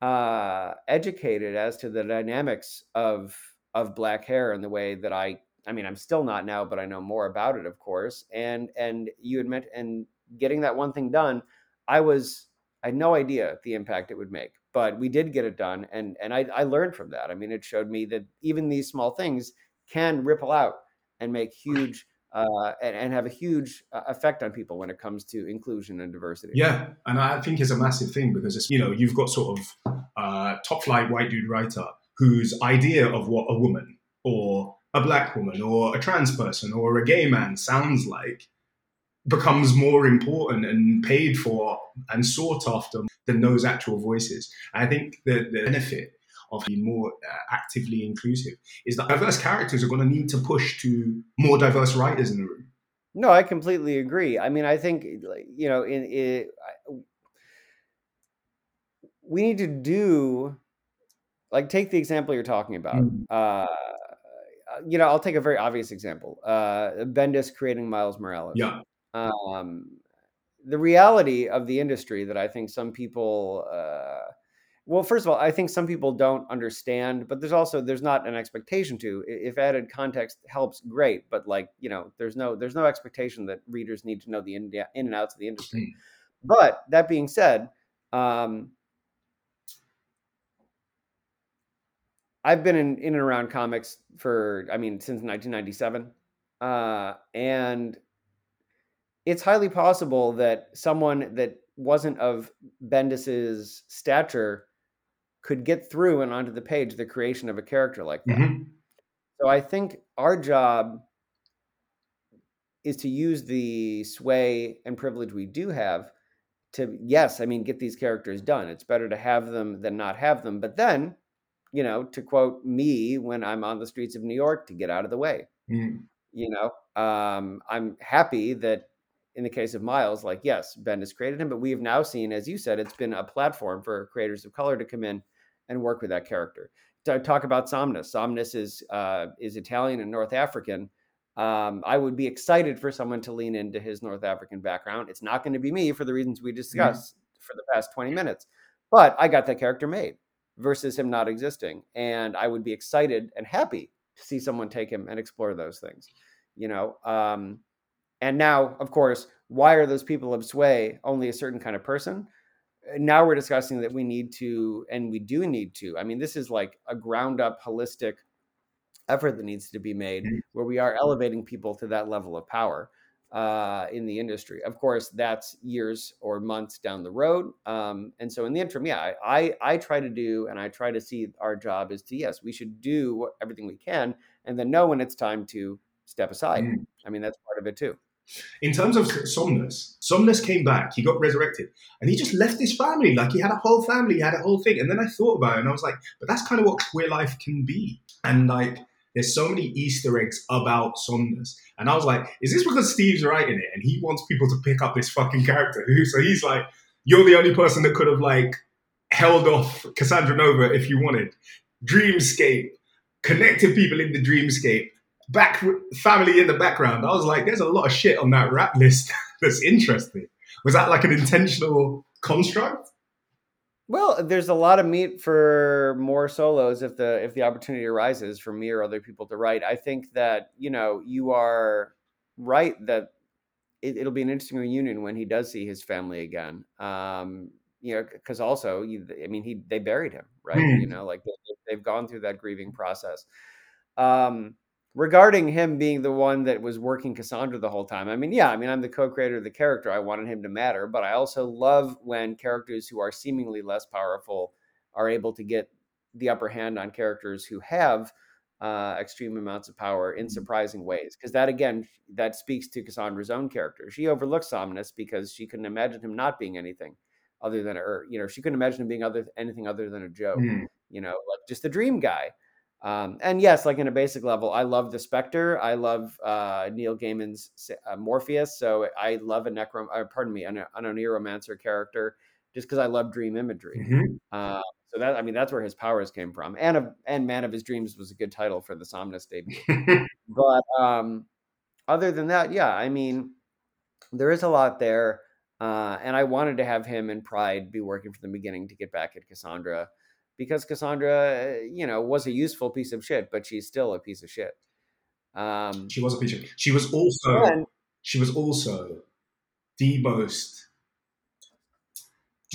uh, educated as to the dynamics of of black hair and the way that I. I mean, I'm still not now, but I know more about it, of course. And and you admit and getting that one thing done, I was I had no idea the impact it would make, but we did get it done, and and I, I learned from that. I mean, it showed me that even these small things can ripple out and make huge uh, and, and, have a huge uh, effect on people when it comes to inclusion and diversity. Yeah, and I think it's a massive thing because it's you know you've got sort of uh, top flight white dude writer whose idea of what a woman or a black woman or a trans person or a gay man sounds like becomes more important and paid for and sought after than those actual voices. And I think the, the benefit of being more uh, actively inclusive is that diverse characters are going to need to push to more diverse writers in the room. No, I completely agree. I mean, I think you know, in, in we need to do like take the example you're talking about. Mm. Uh, you know, I'll take a very obvious example. Uh, Bendis creating Miles Morales. Yeah. Um, the reality of the industry that I think some people uh, well, first of all, I think some people don't understand, but there's also there's not an expectation to. If added context helps, great. But like you know, there's no there's no expectation that readers need to know the in, in and outs of the industry. Mm. But that being said, um, I've been in, in and around comics for I mean since 1997, uh, and it's highly possible that someone that wasn't of Bendis's stature could get through and onto the page the creation of a character like that. Mm-hmm. So I think our job is to use the sway and privilege we do have to yes, I mean get these characters done. It's better to have them than not have them. But then, you know, to quote me when I'm on the streets of New York, to get out of the way. Mm. You know, um, I'm happy that in the case of Miles, like yes, Bendis created him, but we have now seen, as you said, it's been a platform for creators of color to come in and work with that character. To talk about Somnus, Somnus is uh, is Italian and North African um, I would be excited for someone to lean into his North African background. It's not going to be me for the reasons we discussed mm-hmm. for the past 20 minutes, but I got that character made versus him not existing. And I would be excited and happy to see someone take him and explore those things, you know. Um, and now, of course, why are those people of sway only a certain kind of person? Now we're discussing that we need to, and we do need to. I mean, this is like a ground up, holistic effort that needs to be made mm-hmm. where we are elevating people to that level of power uh, in the industry. Of course, that's years or months down the road. Um, and so in the interim, yeah, I, I try to do and I try to see our job is to, yes, we should do everything we can and then know when it's time to step aside. Mm. I mean, that's part of it too. In terms of Somnus, Somnus came back, he got resurrected, and he just left his family. Like he had a whole family, he had a whole thing. And then I thought about it and I was like, but that's kind of what queer life can be. And like, there's so many Easter eggs about Somnus. And I was like, is this because Steve's writing it and he wants people to pick up this fucking character? [LAUGHS] So he's like, you're the only person that could have like held off Cassandra Nova if you wanted. Dreamscape, connected people in the dreamscape, back family in the background. I was like, there's a lot of shit on that rap list [LAUGHS] that's interesting. Was that like an intentional construct? Well, there's a lot of meat for more solos if the if the opportunity arises for me or other people to write. I think that you know you are right that it, will be an interesting reunion when he does see his family again. Um, you know, because also, you, I mean, he they buried him, right? Mm. You know, like they, they've gone through that grieving process. Um, regarding him being the one that was working Cassandra the whole time. I mean, yeah, I mean, I'm the co-creator of the character. I wanted him to matter, but I also love when characters who are seemingly less powerful are able to get the upper hand on characters who have uh, extreme amounts of power in mm-hmm. surprising ways. Because that again, that speaks to Cassandra's own character. She overlooks Somnus because she couldn't imagine him not being anything other than her. You know, she couldn't imagine him being other anything other than a joke. Mm. You know, like just a dream guy. Um, and yes, like in a basic level, I love the Spectre. I love uh, Neil Gaiman's uh, Morpheus. So I love a necrom, uh, pardon me, an, an Oneiromancer character, just because I love dream imagery. Mm-hmm. Uh, so that I mean, that's where his powers came from. And a, and Man of His Dreams was a good title for the Somnus debut. [LAUGHS] but um, other than that, yeah, I mean, there is a lot there. Uh, and I wanted to have him and Pride be working from the beginning to get back at Cassandra because Cassandra, you know, was a useful piece of shit, but she's still a piece of shit. Um, she was a piece of. She was also. And, she was also the most.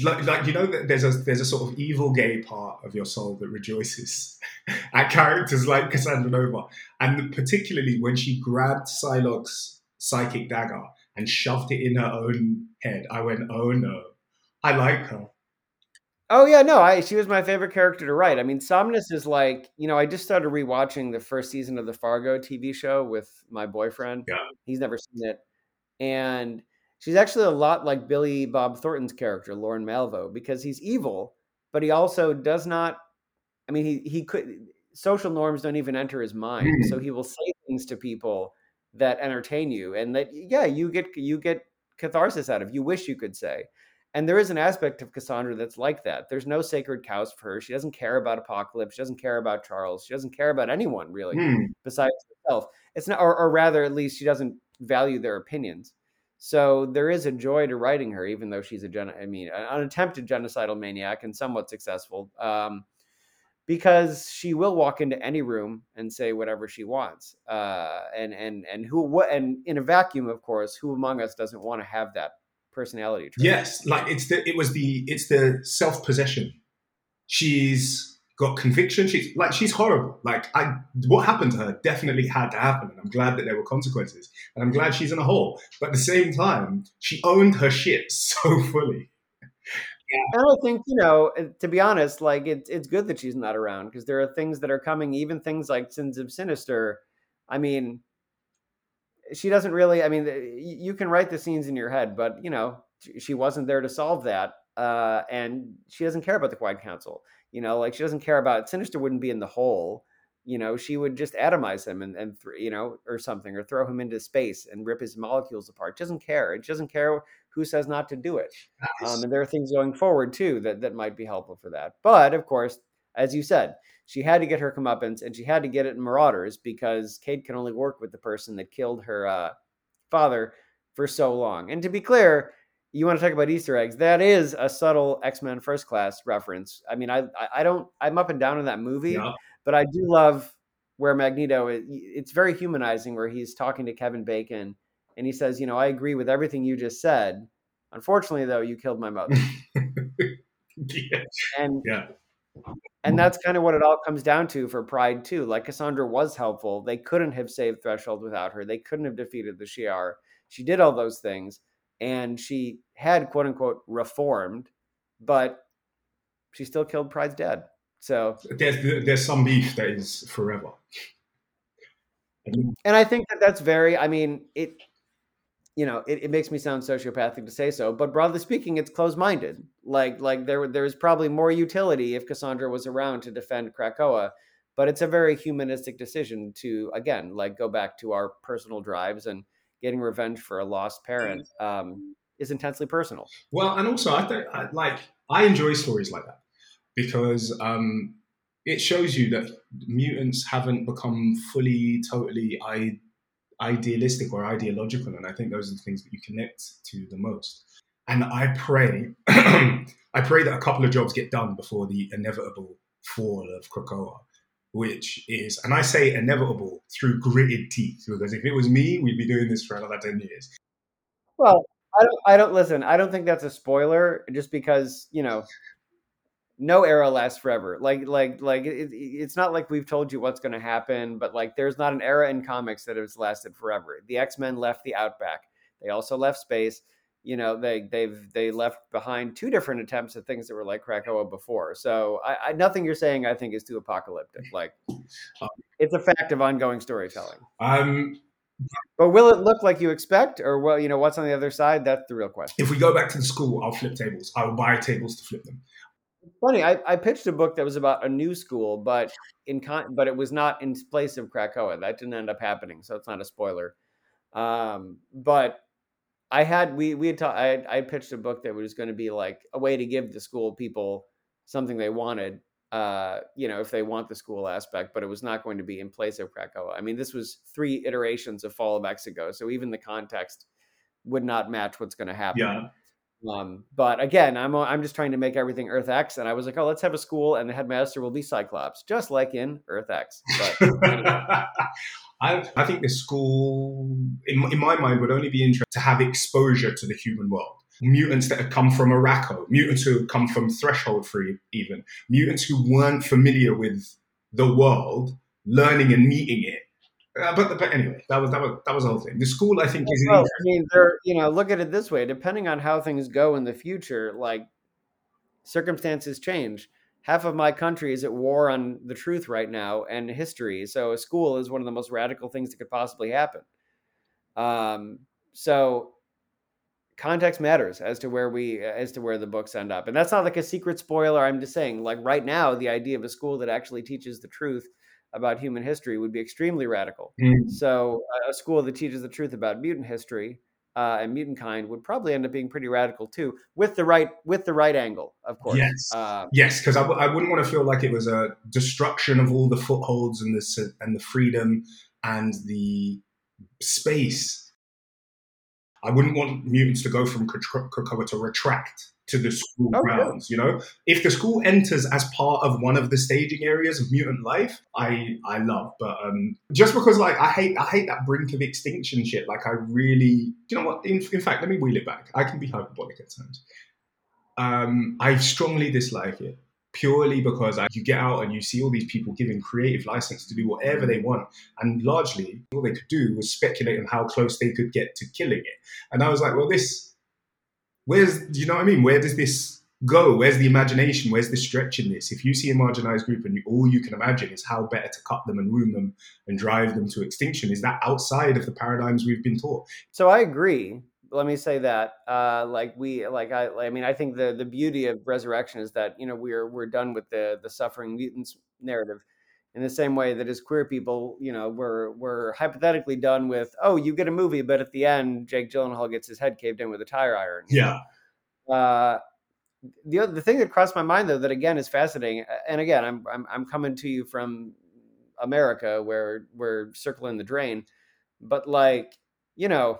Like, like you know, that there's a there's a sort of evil gay part of your soul that rejoices [LAUGHS] at characters like Cassandra Nova, and particularly when she grabbed Psylocke's psychic dagger and shoved it in her own head. I went, oh no, I like her. Oh yeah, no, I she was my favorite character to write. I mean, Somnus is like, you know, I just started rewatching the first season of the Fargo TV show with my boyfriend. Yeah. He's never seen it. And she's actually a lot like Billy Bob Thornton's character, Lorne Malvo, because he's evil, but he also does not I mean, he he could social norms don't even enter his mind. Mm. So he will say things to people that entertain you and that yeah, you get you get catharsis out of. You wish you could say. And there is an aspect of Cassandra that's like that. There's no sacred cows for her. She doesn't care about Apocalypse. She doesn't care about Charles. She doesn't care about anyone really hmm. besides herself. It's not, or, or rather, at least she doesn't value their opinions. So there is a joy to writing her, even though she's a gen. I mean, an attempted genocidal maniac and somewhat successful, um, because she will walk into any room and say whatever she wants. Uh, and and and who what and in a vacuum, of course, who among us doesn't want to have that personality trait. Yes, like it's the it was the it's the self possession. She's got conviction. She's like she's horrible. Like I, what happened to her definitely had to happen, and I'm glad that there were consequences, and I'm glad she's in a hole. But at the same time, she owned her shit so [LAUGHS] fully. And I think you know, to be honest, like it's it's good that she's not around because there are things that are coming, even things like Sins of Sinister. I mean, she doesn't really. I mean, you can write the scenes in your head, but you know, she wasn't there to solve that, uh, and she doesn't care about the Quiet Council. You know, like she doesn't care about Sinister. Wouldn't be in the hole. You know, she would just atomize him and and th- you know, or something, or throw him into space and rip his molecules apart. She doesn't care. And she doesn't care who says not to do it. Nice. Um, and there are things going forward too that that might be helpful for that. But of course, as you said, she had to get her comeuppance, and she had to get it in Marauders because Kate can only work with the person that killed her uh, father for so long. And to be clear, you want to talk about Easter eggs? That is a subtle X Men First Class reference. I mean, I I don't I'm up and down in that movie, yeah. but I do love where Magneto. It's very humanizing where he's talking to Kevin Bacon, and he says, you know, I agree with everything you just said. Unfortunately, though, you killed my mother. [LAUGHS] yeah. And yeah. And mm-hmm. that's kind of what it all comes down to for Pride too. Like Cassandra was helpful. They couldn't have saved Threshold without her. They couldn't have defeated the Shi'ar. She did all those things and she had quote unquote reformed, but she still killed Pride's dad. So there's there's some beef that is forever. And I think that that's very. I mean, it. You know, it, it makes me sound sociopathic to say so, but broadly speaking, it's closed-minded. Like, like there, there's probably more utility if Cassandra was around to defend Krakoa, but it's a very humanistic decision to, again, like go back to our personal drives and getting revenge for a lost parent um, is intensely personal. Well, and also I I, like I enjoy stories like that because um, it shows you that mutants haven't become fully, totally I- idealistic or ideological, and I think those are the things that you connect to the most. And I pray, [CLEARS THROAT] I pray that a couple of jobs get done before the inevitable fall of Krakoa which is, and I say inevitable through gritted teeth, because if it was me, we'd be doing this for another 10 years. Well, I don't, I don't listen, I don't think that's a spoiler just because, you know, no era lasts forever. Like, like, like it, it's not like we've told you what's going to happen, but like there's not an era in comics that has lasted forever. The X Men left the Outback, they also left space you know they they've they left behind two different attempts at things that were like Krakoa before. So I, I nothing you're saying I think is too apocalyptic. Like it's a fact of ongoing storytelling. Um, but will it look like you expect, or well, you know what's on the other side? That's the real question. If we go back to the school, I'll flip tables. I will buy tables to flip them. Funny, I, I pitched a book that was about a new school, but in con- but it was not in place of Krakoa. That didn't end up happening, so it's not a spoiler. Um, but I had we we had ta- I I pitched a book that was going to be like a way to give the school people something they wanted. Uh, you know, if they want the school aspect, but it was not going to be in place of Krakoa. I mean, this was three iterations of Fall of Mexico, so even the context would not match what's going to happen. Yeah. Um, but again, I'm I'm just trying to make everything Earth X, and I was like, oh, let's have a school, and the headmaster will be Cyclops, just like in Earth X. [LAUGHS] I, I think the school, in, in my mind, would only be interested to have exposure to the human world. Mutants that have come from Arakko, mutants who have come from Threshold Free, even mutants who weren't familiar with the world, learning and meeting it. Uh, but, but anyway, that was that was that was the whole thing. The school, I think, is. Well, I mean, there. You know, look at it this way: depending on how things go in the future, like circumstances change half of my country is at war on the truth right now and history. So a school is one of the most radical things that could possibly happen. Um, so context matters as to where we as to where the books end up and that's not like a secret spoiler i'm just saying like right now the idea of a school that actually teaches the truth about human history would be extremely radical mm. so a school that teaches the truth about mutant history uh, and mutant kind would probably end up being pretty radical too, with the right with the right angle, of course. Yes, uh, yes, because I w- I wouldn't want to feel like it was a destruction of all the footholds and the and the freedom and the space. I wouldn't want mutants to go from Krakoa to retract to the school oh, grounds. You know, if the school enters as part of one of the staging areas of mutant life, I I love. But um, just because like I hate I hate that brink of extinction shit. Like I really, you know what? In, in fact, let me wheel it back. I can be hyperbolic at times. Um, I strongly dislike it purely because you get out and you see all these people giving creative license to do whatever they want. And largely, all they could do was speculate on how close they could get to killing it. And I was like, well, this where's do you know what I mean? Where does this go? Where's the imagination? Where's the stretch in this? If you see a marginalized group and you, all you can imagine is how better to cut them and ruin them and drive them to extinction, is that outside of the paradigms we've been taught? So I agree. Let me say that, uh, like we, like I, I mean, I think the the beauty of resurrection is that you know we're we're done with the the suffering mutants narrative, in the same way that as queer people, you know, we're we're hypothetically done with, oh, you get a movie, but at the end, Jake Gyllenhaal gets his head caved in with a tire iron. Yeah. Uh, the other, the thing that crossed my mind though that again is fascinating and again I'm, I'm i'm coming to you from america where we're circling the drain but like you know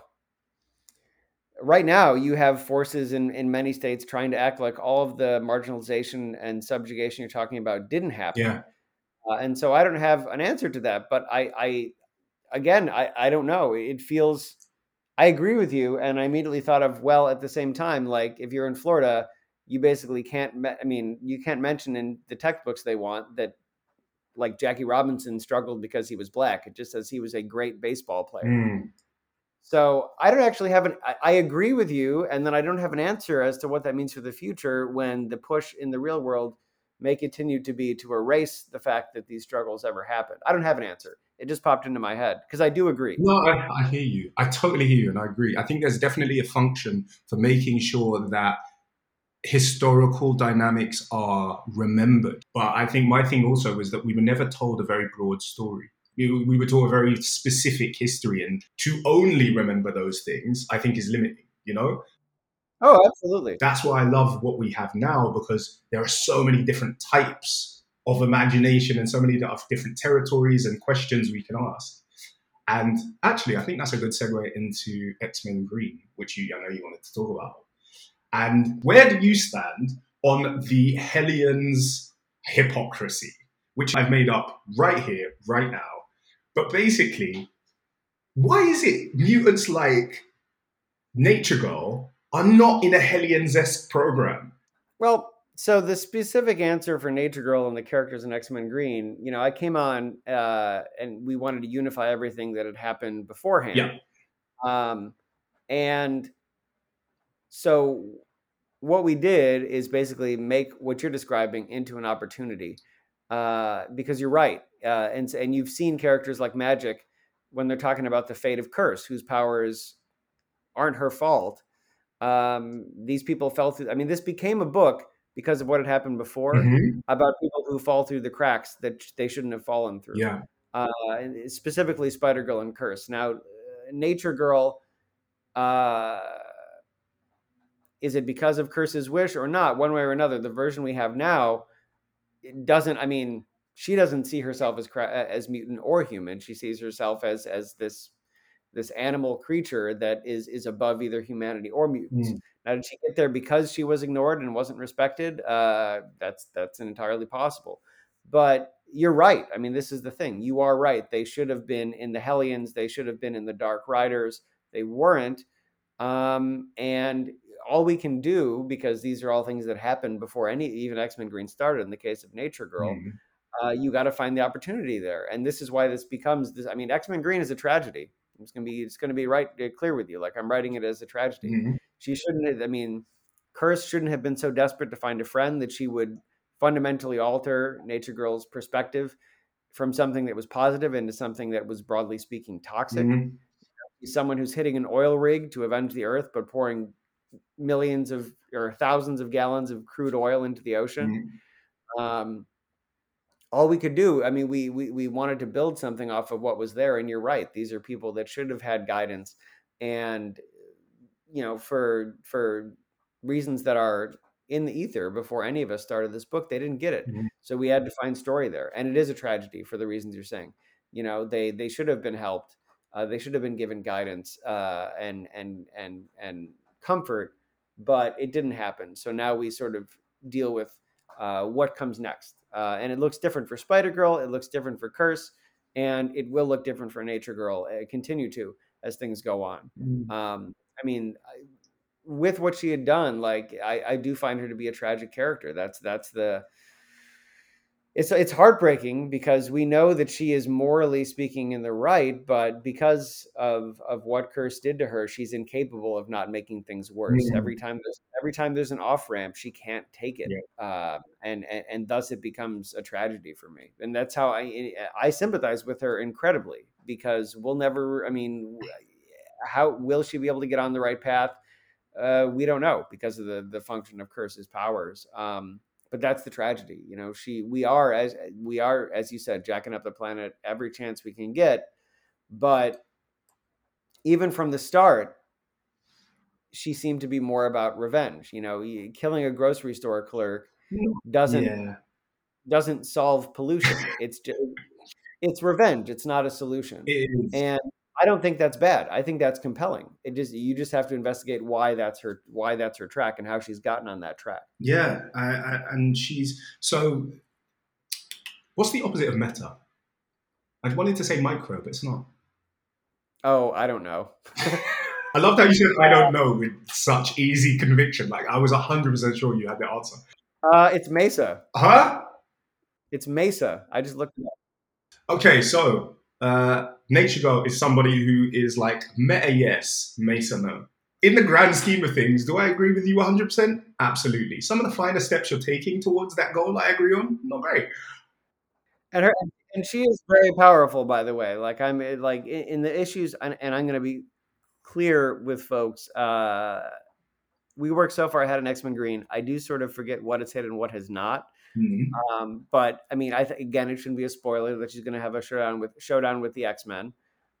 right now you have forces in in many states trying to act like all of the marginalization and subjugation you're talking about didn't happen Yeah. Uh, and so i don't have an answer to that but i i again i i don't know it feels i agree with you and i immediately thought of well at the same time like if you're in florida you basically can't me- i mean you can't mention in the textbooks they want that like jackie robinson struggled because he was black it just says he was a great baseball player Mm. so I don't actually have an. I, I agree with you, and then I don't have an answer as to what that means for the future when the push in the real world may continue to be to erase the fact that these struggles ever happened. I don't have an answer. It just popped into my head because I do agree. No, I, I hear you. I totally hear you, and I agree. I think there's definitely a function for making sure that historical dynamics are remembered. But I think my thing also was that we were never told a very broad story. We, we were told a very specific history, and to only remember those things, I think, is limiting. You know, Oh, absolutely. that's why I love what we have now because there are so many different types of imagination and so many different territories and questions we can ask. And actually, I think that's a good segue into X Men Green, which you, I know you wanted to talk about. And where do you stand on the Hellions' hypocrisy, which I've made up right here, right now? But basically, why is it mutants like Nature Girl are not in a Hellions esque program? Well, so the specific answer for Nature Girl and the characters in X Men Green, you know, I came on uh, and we wanted to unify everything that had happened beforehand. Yeah. Um, and so what we did is basically make what you're describing into an opportunity uh, because you're right. Uh, and, and you've seen characters like Magik when they're talking about the fate of Curse, whose powers aren't her fault. Um, these people fell through. I mean, this became a book because of what had happened before Mhm. about people who fall through the cracks that they shouldn't have fallen through Yeah. uh, specifically Spider Girl and Curse. Now, uh, Nature Girl, uh, is it because of Curse's wish or not? One way or another, the version we have now it doesn't. I mean, she doesn't see herself as as mutant or human. She sees herself as as this this animal creature that is is above either humanity or mutants. Mm. Now, did she get there because she was ignored and wasn't respected? Uh, that's that's entirely possible. But you're right. I mean, this is the thing. You are right. They should have been in the Hellions. They should have been in the Dark Riders. They weren't. Um, and all we can do, because these are all things that happened before any even X Men Green started. In the case of Nature Girl, Mhm. uh, you got to find the opportunity there. And this is why this becomes this. I mean, X Men Green is a tragedy. It's gonna be. It's gonna be right uh, clear with you. Like I'm writing it as a tragedy Mhm. she shouldn't have, i mean curse shouldn't have been so desperate to find a friend that she would fundamentally alter nature girl's perspective from something that was positive into something that was broadly speaking toxic Mhm. Someone who's hitting an oil rig to avenge the earth but pouring millions of or thousands of gallons of crude oil into the ocean Mhm. um, all we could do i mean we, we we wanted to build something off of what was there and you're right these are people that should have had guidance and you know for for reasons that are in the ether before any of us started this book they didn't get it. Mhm. so we had to find story there and it is a tragedy for the reasons you're saying. You know they they should have been helped uh, they should have been given guidance uh, and and and and comfort but it didn't happen. So now we sort of deal with uh, what comes next uh, and it looks different for spider girl it looks different for curse and it will look different for nature girl uh, continue to as things go on Mhm. um, I mean, I- with what she had done, like I, I do find her to be a tragic character. That's that's the. It's it's heartbreaking because we know that she is morally speaking in the right, but because of of what Curse did to her, she's incapable of not making things worse. Mhm. Every time there's every time there's an off ramp, she can't take it, uh, and, and and thus it becomes a tragedy for me. And that's how I I sympathize with her incredibly because we'll never. I mean, how will she be able to get on the right path? Uh, we don't know because of the the function of Curse's powers. Um, but that's the tragedy you know she we are as we are as you said jacking up the planet every chance we can get but even from the start she seemed to be more about revenge you know killing a grocery store clerk mm-hmm. doesn't Yeah. doesn't solve pollution. It's just it's revenge. It's not a solution. It and i don't think that's bad i think that's compelling it just you just have to investigate why that's her why that's her track and how she's gotten on that track Yeah, I, I, and she's so. What's the opposite of meta? I wanted to say micro, but it's not. oh i don't know [LAUGHS] I love that you said I don't know with such easy conviction. Like I was hundred percent sure you had the answer. uh it's mesa Huh? It's Mesa. I just looked it up. Okay, so uh, Nature is somebody who is like meta yes, meta no. In the grand scheme of things, do I agree with you 100%? Absolutely. Some of the finer steps you're taking towards that goal, I agree on. Not great. And her and she is very powerful, by the way. Like I'm eh, like in, in the issues, and, and I'm going to be clear with folks. Uh, we work so far ahead on X Men Green. I do sort of forget what has hit and what has not. Mhm. Um, but I mean, I th- again, it shouldn't be a spoiler that she's going to have a showdown with showdown with the X Men.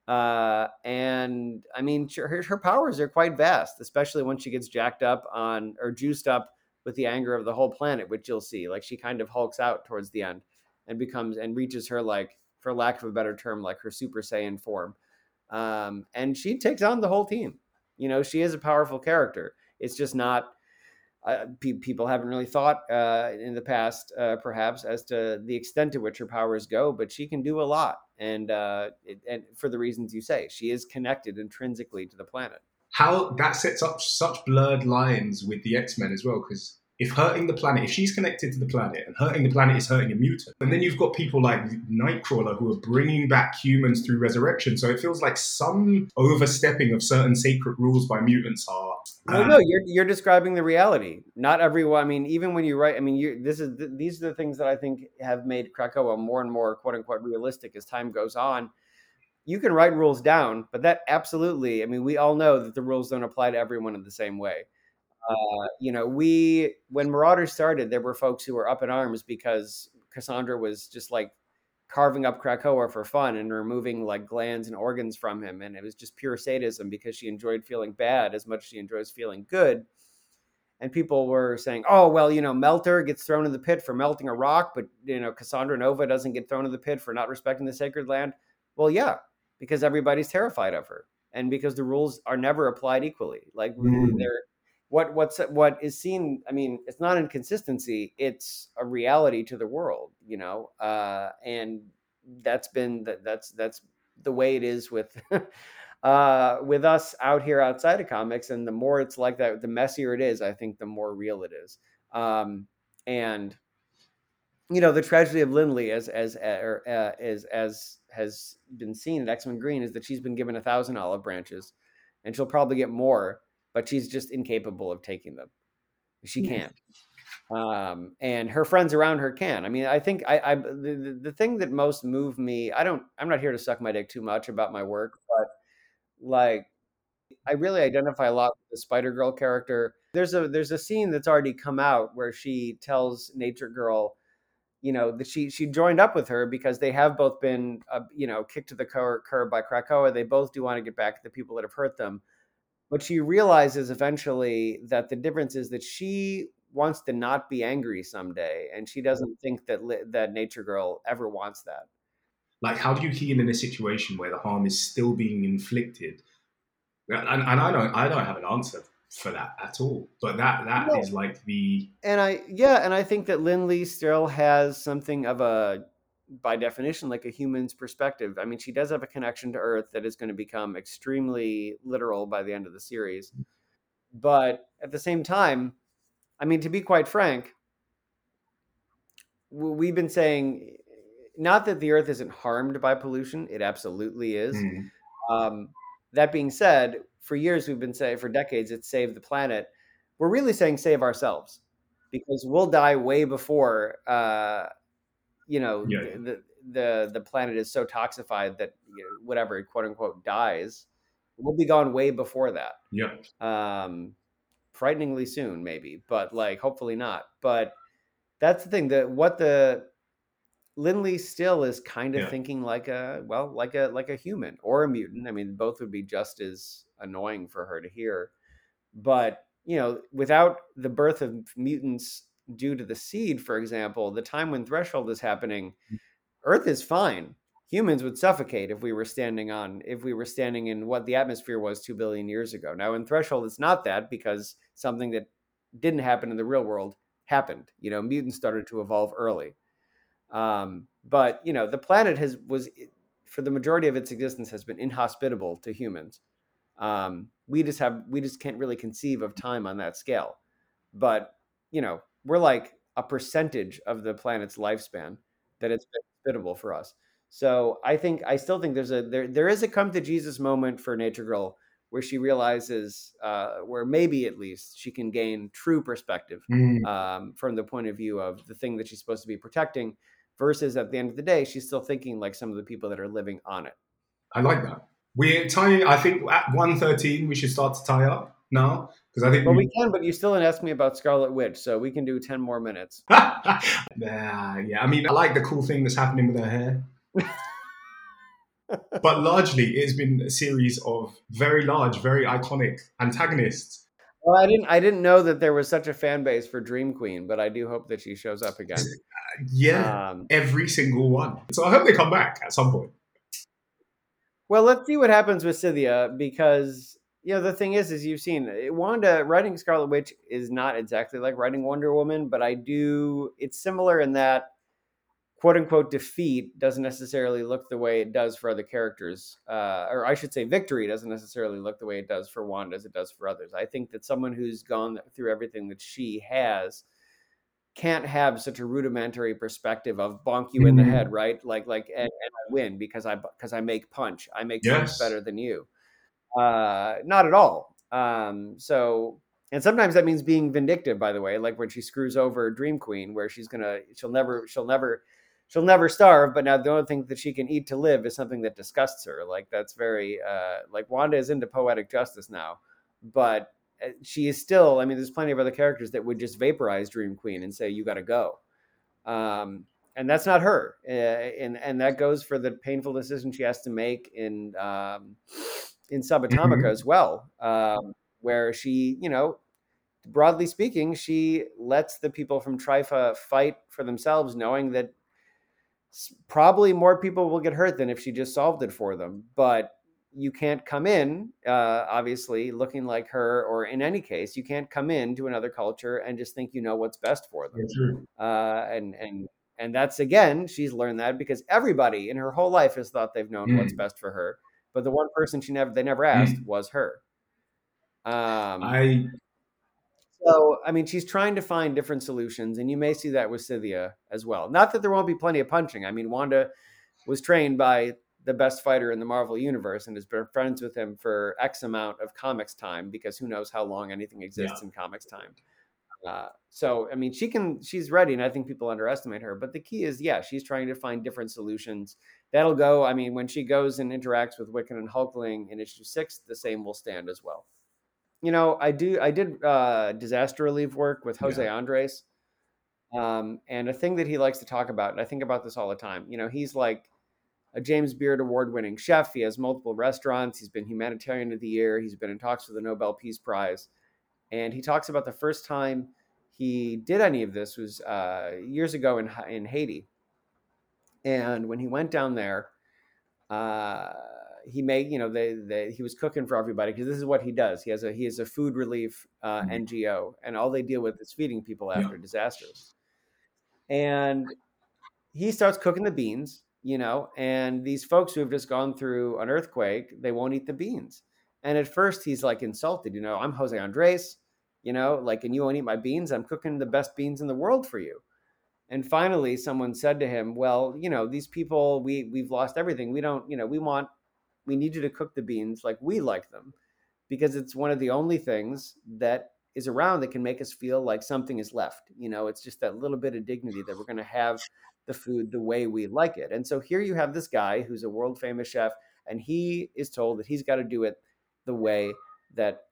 Uh, and I mean, her, her powers are quite vast, especially when she gets jacked up on or juiced up with the anger of the whole planet, which you'll see. Like she kind of hulks out towards the end and becomes and reaches her like, for lack of a better term, like her Super Saiyan form. Um, and she takes on the whole team. You know, she is a powerful character. It's just not uh, pe- people haven't really thought uh, in the past, uh, perhaps, as to the extent to which her powers go. But she can do a lot, and uh, it, and for the reasons you say, she is connected intrinsically to the planet. How that sets up such blurred lines with the X Men as well, because if hurting the planet, if she's connected to the planet and hurting the planet is hurting a mutant, and then you've got people like Nightcrawler who are bringing back humans through resurrection. So it feels like some overstepping of certain sacred rules by mutants are. No, uh, no, you're you're describing the reality. Not everyone. I mean, even when you write, I mean, you this is these are the things that I think have made Krakoa more and more quote unquote realistic as time goes on. You can write rules down, but that absolutely. I mean, we all know that the rules don't apply to everyone in the same way. Uh, you know, we when Marauders started, there were folks who were up in arms because Cassandra was just like carving up Krakoa for fun and removing like glands and organs from him, and it was just pure sadism because she enjoyed feeling bad as much as she enjoys feeling good. And people were saying, "Oh, well, you know, Melter gets thrown in the pit for melting a rock, but you know, Cassandra Nova doesn't get thrown in the pit for not respecting the sacred land." Well, yeah, because everybody's terrified of her, and because the rules are never applied equally. Like Mm. they're what what's what is seen i mean it's not inconsistency it's a reality to the world you know uh and that's been that that's that's the way it is with [LAUGHS] uh with us out here outside of comics and the more it's like that the messier it is i think the more real it is. Um and you know the tragedy of Lin Li as as uh, or, uh, as as has been seen at x-men green is that she's been given a thousand olive branches and she'll probably get more but she's just incapable of taking them. She can't. Um, and her friends around her can. I mean, I think I, I the, the- thing that most moved me, I don't, I'm not here to suck my dick too much about my work, but like, I really identify a lot with the Spider Girl character. There's a there's a scene that's already come out where she tells Nature Girl, you know, that she she joined up with her because they have both been, uh, you know, kicked to the cur- curb by Krakoa. They both do want to get back at the people that have hurt them but she realizes eventually that the difference is that she wants to not be angry someday and she doesn't think that li- that nature girl ever wants that like how do you heal in a situation where the harm is still being inflicted and, and i don't i don't have an answer for that at all but that that is No. like the and i yeah and i think that Lin Li still has something of a by definition like a human's perspective i mean she does have a connection to earth that is going to become extremely literal by the end of the series but at the same time i mean to be quite frank we've been saying not that the Earth isn't harmed by pollution; it absolutely is. Mm. Um, that being said, for years we've been saying, for decades, it's save the planet. We're really saying save ourselves because we'll die way before, uh, you know, Yeah. the, the the planet is so toxified that you know, whatever quote unquote dies, we'll be gone way before that. Yeah. Um, frighteningly soon, maybe, but like hopefully not. But that's the thing that what the Lin Li still is kind of Yeah. thinking like a well, like a like a human or a mutant. I mean, both would be just as annoying for her to hear. But you know, without the birth of mutants due to the seed, for example, the time when threshold is happening, Earth is fine. Humans would suffocate if we were standing on if we were standing in what the atmosphere was two billion years ago. Now in threshold, it's not that because something that didn't happen in the real world happened. You know, mutants started to evolve early. Um, but you know, the planet has was for the majority of its existence has been inhospitable to humans. Um, we just have we just can't really conceive of time on that scale. But you know, we're like a percentage of the planet's lifespan that it's been hospitable for us. So I think I still think there's a there there is a come to Jesus moment for Nature Girl where she realizes uh, where maybe at least she can gain true perspective Mm. um, from the point of view of the thing that she's supposed to be protecting versus at the end of the day she's still thinking like some of the people that are living on it I like that. We're tying. I think at one thirteen we should start to tie up now because I think well we. we can but you still didn't ask me about scarlet witch so we can do 10 more minutes [LAUGHS] yeah, yeah. I mean, I like the cool thing that's happening with her hair. [LAUGHS] but largely, it's been a series of very large, very iconic antagonists. well i didn't i didn't know that there was such a fan base for dream queen but i do hope that she shows up again [LAUGHS] Yeah, um, every single one. So I hope they come back at some point. well let's see what happens with scythia because you know the thing is is you've seen uh, wanda writing scarlet witch is not exactly like writing wonder woman but i do it's similar in that quote unquote defeat doesn't necessarily look the way it does for other characters uh, or i should say victory doesn't necessarily look the way it does for wanda as it does for others i think that someone who's gone through everything that she has can't have such a rudimentary perspective of bonk you in the Mhm. head right like like and, and i win because i because i make punch i make Yes. punch better than you uh not at all. Um so and sometimes that means being vindictive by the way like when she screws over dream queen where she's gonna she'll never she'll never she'll never starve but now the only thing that she can eat to live is something that disgusts her. Like that's very uh like wanda is into poetic justice now but uh, she is still i mean there's plenty of other characters that would just vaporize dream queen and say you got to go. Um and that's not her. Uh, and and that goes for the painful decision she has to make in um in subatomica Mhm. as well um where she you know broadly speaking she lets the people from trifa fight for themselves knowing that probably more people will get hurt than if she just solved it for them but you can't come in uh, obviously looking like her or in any case you can't come in to another culture and just think you know what's best for them uh, and and and that's again she's learned that because everybody in her whole life has thought they've known what's Mm. best for her but the one person she never they never asked was her um I so i mean she's trying to find different solutions and you may see that with scythia as well not that there won't be plenty of punching i mean wanda was trained by the best fighter in the marvel universe and has been friends with him for x amount of comics time because who knows how long anything exists in comics time uh, so I mean, she can. She's ready, and I think people underestimate her. But the key is, yeah, she's trying to find different solutions. That'll go. I mean, when she goes and interacts with Wiccan and Hulkling in issue six, the same will stand as well. You know, I do. I did uh, disaster relief work with Jose Yeah. Andres, um, and a thing that he likes to talk about, and I think about this all the time. You know, he's like a James Beard award-winning chef. He has multiple restaurants. He's been humanitarian of the year. He's been in talks for the Nobel Peace Prize and he talks about the first time he did any of this was uh, years ago in in Haiti, and when he went down there, uh, he made you know they, they he was cooking for everybody because this is what he does. He has a he has a food relief uh, Mhm. NGO, and all they deal with is feeding people Yeah. after disasters. And he starts cooking the beans, you know, and these folks who have just gone through an earthquake, they won't eat the beans. And at first he's like insulted, you know, I'm Jose Andres, you know, like, and you won't eat my beans. I'm cooking the best beans in the world for you. And finally, someone said to him, "Well, you know, these people, we we've lost everything. We don't, you know, we want, we need you to cook the beans like we like them, because it's one of the only things that is around that can make us feel like something is left. You know, it's just that little bit of dignity that we're going to have the food the way we like it. And so here you have this guy who's a world famous chef, and he is told that he's got to do it the way that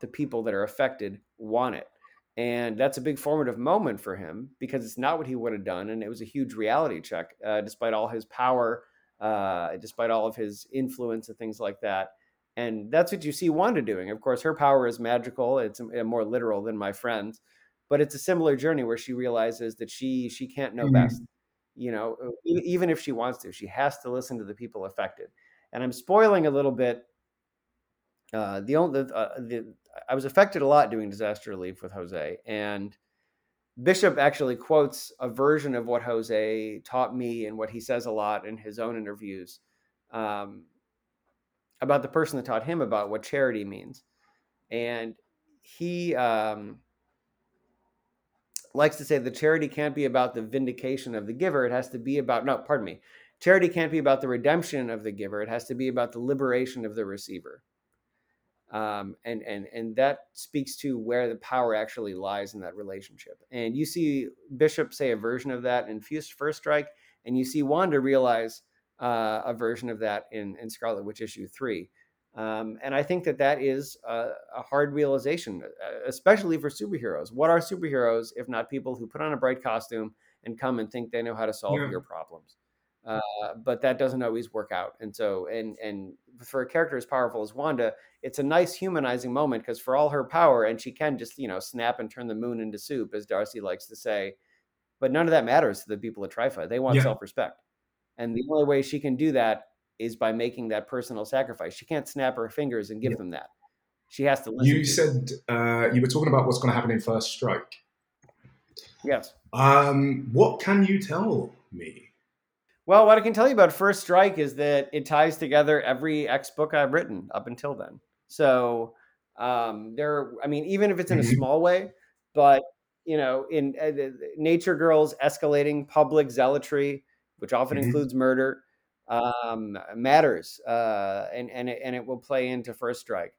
the people that are affected want it. And that's a big formative moment for him because it's not what he would have done. And it was a huge reality check, uh, despite all his power, uh, despite all of his influence and things like that. And that's what you see Wanda doing. Of course, her power is magical, it's more literal than my friend's. But it's a similar journey where she realizes that she she can't know mm-hmm. best. You know, even if she wants to, she has to listen to the people affected. And I'm spoiling a little bit uh, the only uh, the I was affected a lot doing disaster relief with Jose, and Bishop actually quotes a version of what Jose taught me and what he says a lot in his own interviews um, about the person that taught him about what charity means, and he um, likes to say the charity can't be about the vindication of the giver; it has to be about no, pardon me, charity can't be about the redemption of the giver; it has to be about the liberation of the receiver um, and and and that speaks to where the power actually lies in that relationship. And you see Bishop say a version of that in First Strike, and you see Wanda realize uh, a version of that in in Scarlet Witch issue three. Um, and I think that that is a, a, hard realization, uh, especially for superheroes. What are superheroes if not people who put on a bright costume and come and think they know how to solve yeah. your problems? Uh, but that doesn't always work out. And so, and and for a character as powerful as Wanda, it's a nice humanizing moment because for all her power, and she can just you know snap and turn the moon into soup, as Darcy likes to say. But none of that matters to the people of Trifa. They want yeah. self-respect, and the only way she can do that is by making that personal sacrifice. She can't snap her fingers and give yeah. them that. She has to listen. You to said uh, you were talking about what's going to happen in First Strike. Yes. Um, what can you tell me? Well, what I can tell you about First Strike is that it ties together every X book I've written up until then. So um, there, I mean, even if it's in a mm-hmm. [LAUGHS] small way, but you know, in uh, Nature Girls escalating public zealotry, which often mm-hmm. includes murder, um, matters, uh, and and it, and it will play into First Strike.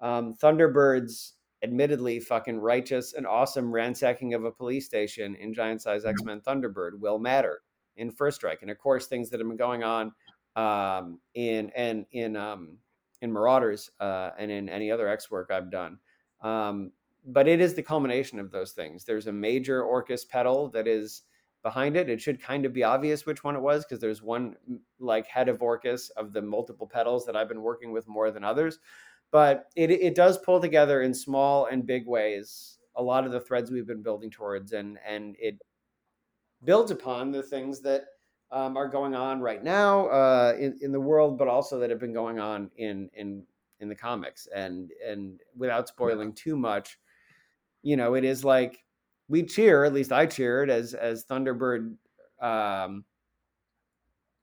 Um, Thunderbird's admittedly fucking righteous and awesome ransacking of a police station in Giant Size X Men Thunderbird will matter in First Strike, and of course things that have been going on um, in and in um, in Marauders uh, and in any other X work I've done. Um, but it is the culmination of those things. There's a major Orchis petal that is behind it. It should kind of be obvious which one it was because there's one like head of Orchis of the multiple petals that I've been working with more than others. But it, it does pull together in small and big ways a lot of the threads we've been building towards, and and it builds upon the things that um, are going on right now uh, in, in the world, but also that have been going on in in in the comics. And and without spoiling too much, you know, it is like we cheer. At least I cheered as as Thunderbird um,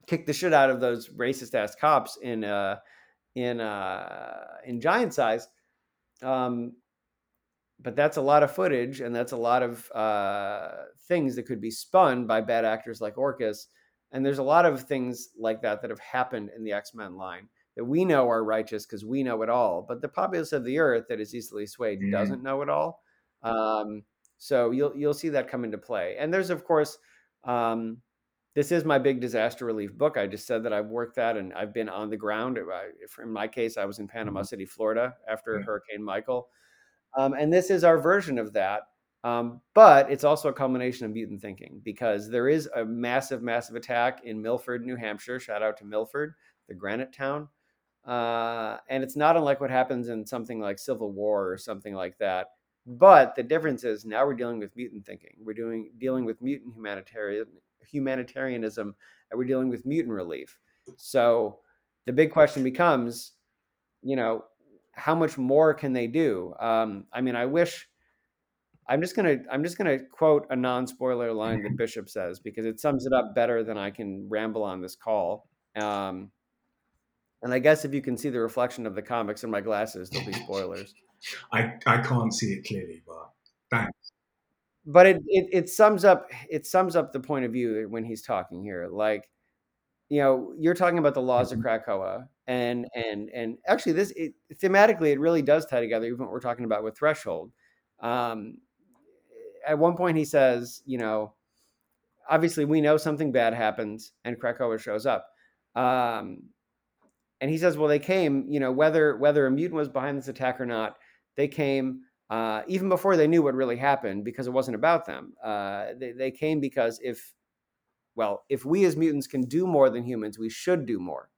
kicked the shit out of those racist ass cops in uh, in uh, in Giant Size. Um, but that's a lot of footage and that's a lot of uh, things that could be spun by bad actors like Orchis. And there's a lot of things like that that have happened in the X Men line that we know are righteous because we know it all. But the populace of the earth that is easily swayed mm-hmm. doesn't know it all. Um, so you'll you'll see that come into play. And there's of course, um, this is my big disaster relief book. I just said that I've worked that and I've been on the ground. In my case, I was in Panama mm-hmm. City, Florida, after mm-hmm. Hurricane Michael. Um, and this is our version of that. Um, but it's also a combination of mutant thinking because there is a massive, massive attack in Milford, New Hampshire. Shout out to Milford, the granite town. Uh, and it's not unlike what happens in something like Civil War or something like that. But the difference is now we're dealing with mutant thinking. We're doing dealing with mutant humanitarian humanitarianism, and we're dealing with mutant relief. So the big question becomes, you know, how much more can they do? Um, I mean, I wish. I'm just gonna I'm just gonna quote a non-spoiler line that Bishop says because it sums it up better than I can ramble on this call. Um, and I guess if you can see the reflection of the comics in my glasses, there'll be spoilers. I I can't see it clearly, but thanks. but it, it it sums up it sums up the point of view when he's talking here. Like, you know, you're talking about the laws of Mhm. Krakoa, and and and actually, this it, thematically it really does tie together. Even what we're talking about with Threshold. Um, at one point, he says, you know, obviously we know something bad happens, and Krakoa shows up. Um, and he says, well, they came, you know, whether whether a mutant was behind this attack or not, they came uh, even before they knew what really happened because it wasn't about them. Uh, they, they came because if, well, if we as mutants can do more than humans, we should do more.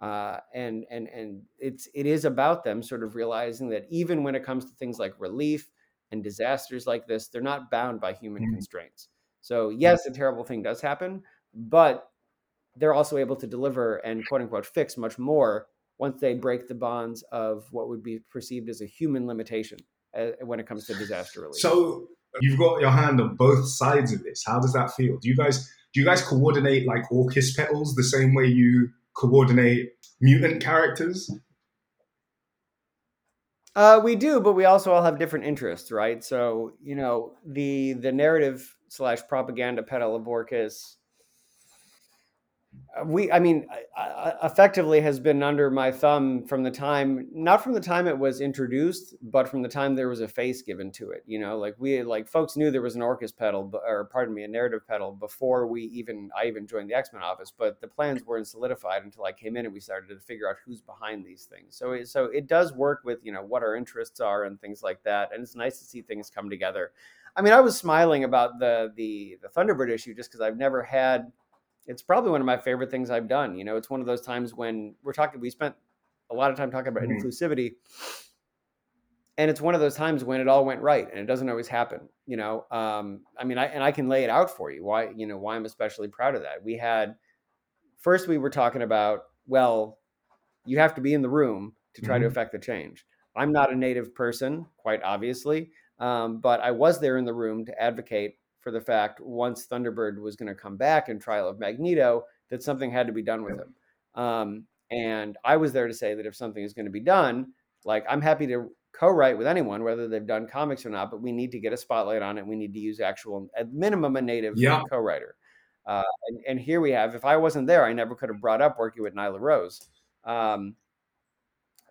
Uh, and and and it's it is about them sort of realizing that even when it comes to things like relief and disasters like this, they're not bound by human Mhm. constraints. So yes, a terrible thing does happen, but they're also able to deliver and quote unquote fix much more once they break the bonds of what would be perceived as a human limitation uh, when it comes to disaster relief. So you've got your hand on both sides of this. How does that feel? Do you guys do you guys coordinate like Orchis petals the same way you coordinate mutant characters? Uh, we do, but we also all have different interests, right? So you know, the the narrative slash propaganda petal of uh, Uh, we, I mean, effectively has been under my thumb from the time, not from the time it was introduced, but from the time there was a face given to it. You know, like we, like folks knew there was an Orchis petal or pardon me, a narrative pedal before we even, I even joined the X Men office. But the plans weren't solidified until I came in and we started to figure out who's behind these things. So, it, so it does work with you know what our interests are and things like that, and it's nice to see things come together. I mean, I was smiling about the the the Thunderbird issue just because I've never had. It's probably one of my favorite things I've done. You know, it's one of those times when we're talking. We spent a lot of time talking about Mhm. inclusivity, and it's one of those times when it all went right, and it doesn't always happen. You know, um, I mean, I and I can lay it out for you why you know why I'm especially proud of that. We had first we were talking about well, you have to be in the room to try to Mhm. affect the change. I'm not a native person, quite obviously, um, but I was there in the room to advocate for the fact once Thunderbird was going to come back in Trial of Magneto, that something had to be done with him. Um, and I was there to say that if something is going to be done, like I'm happy to co-write with anyone, whether they've done comics or not, but we need to get a spotlight on it. We need to use actual, at minimum, a native Yeah. co-writer. Uh, and, and here we have. If I wasn't there, I never could have brought up working with Nyla Rose. Um,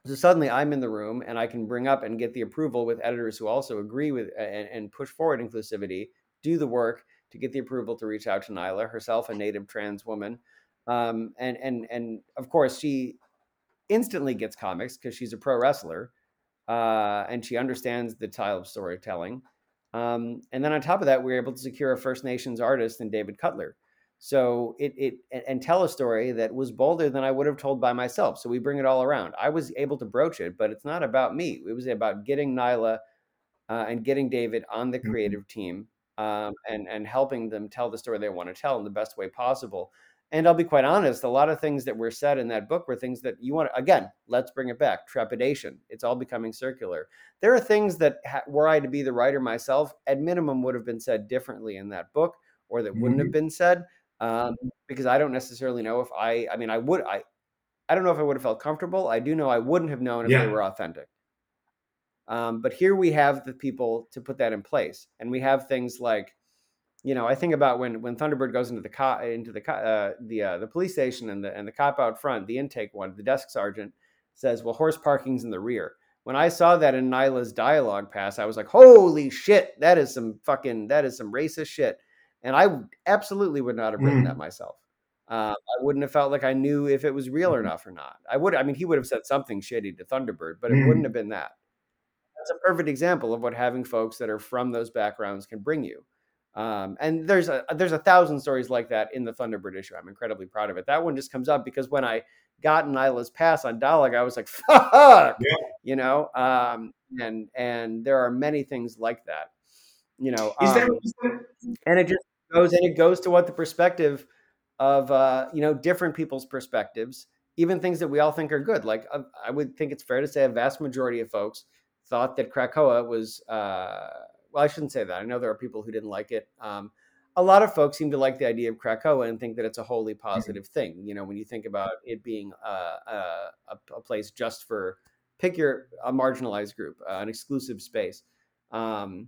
so suddenly I'm in the room and I can bring up and get the approval with editors who also agree with and, and push forward inclusivity, do the work to get the approval to reach out to Nyla, herself a native trans woman. Um, and and and of course she instantly gets comics because she's a pro wrestler uh, and she understands the style of storytelling. Um, and then on top of that, we were able to secure a First Nations artist in David Cutler. So it it and- tell a story that was bolder than I would have told by myself. So we bring it all around. I was able to broach it, but it's not about me. It was about getting Nyla uh, and getting David on the Mhm. creative team um, and and helping them tell the story they want to tell in the best way possible. And I'll be quite honest, a lot of things that were said in that book were things that you want. Again, let's bring it back. Trepidation. It's all becoming circular. There are things that, ha- were I to be the writer myself, at minimum would have been said differently in that book, or that wouldn't have been said, um, because I don't necessarily know if I. I mean, I would. I. I don't know if I would have felt comfortable. I do know I wouldn't have known if Yeah. they were authentic. Um, but here we have the people to put that in place, and we have things like, you know, I think about when when Thunderbird goes into the co- into the co- uh, the uh, the police station and the and the cop out front, the intake one, the desk sergeant says, "Well, horse parking's in the rear." When I saw that in Nyla's dialogue pass, I was like, "Holy shit, that is some fucking that is some racist shit," and I absolutely would not have written Mm. that myself. Uh, I wouldn't have felt like I knew if it was real or Mhm. enough or not. I would. I mean, he would have said something shitty to Thunderbird, but it Mm. wouldn't have been that that's a perfect example of what having folks that are from those backgrounds can bring you. Um, and there's a there's a thousand stories like that in the Thunderbird issue. I'm incredibly proud of it. That one just comes up because when I got Nyla's pass on Dalek, I was like, [LAUGHS] "Fuck," Yeah. you know. Um, and and there are many things like that, you know. Um, there and it just goes and it goes to what the perspective of uh, you know different people's perspectives, even things that we all think are good. Like uh, I would think it's fair to say a vast majority of folks thought that Krakoa was. Uh, well, I shouldn't say that. I know there are people who didn't like it. Um, a lot of folks seem to like the idea of Krakoa and think that it's a wholly positive thing. You know, when you think about it being uh, uh, a, a place just for pick your a marginalized group, uh, an exclusive space. Um,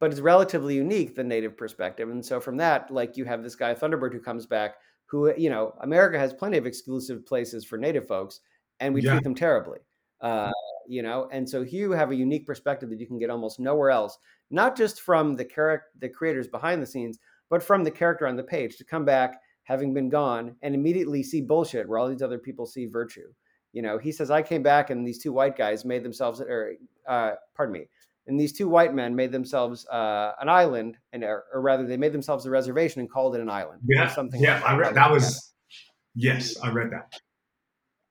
but it's relatively unique the native perspective. And so from that, like you have this guy Thunderbird who comes back, who you know America has plenty of exclusive places for native folks, and we Yeah. treat them terribly. Uh, you know, and so you have a unique perspective that you can get almost nowhere else, not just from the character, the creators behind the scenes, but from the character on the page to come back having been gone and immediately see bullshit where all these other people see virtue. You know, he says, I came back and these two white guys made themselves, or uh, pardon me, and these two white men made themselves uh, an island, and or, or rather, they made themselves a reservation and called it an island. or Yeah, something. yeah, like I read that was. Yes, I read that.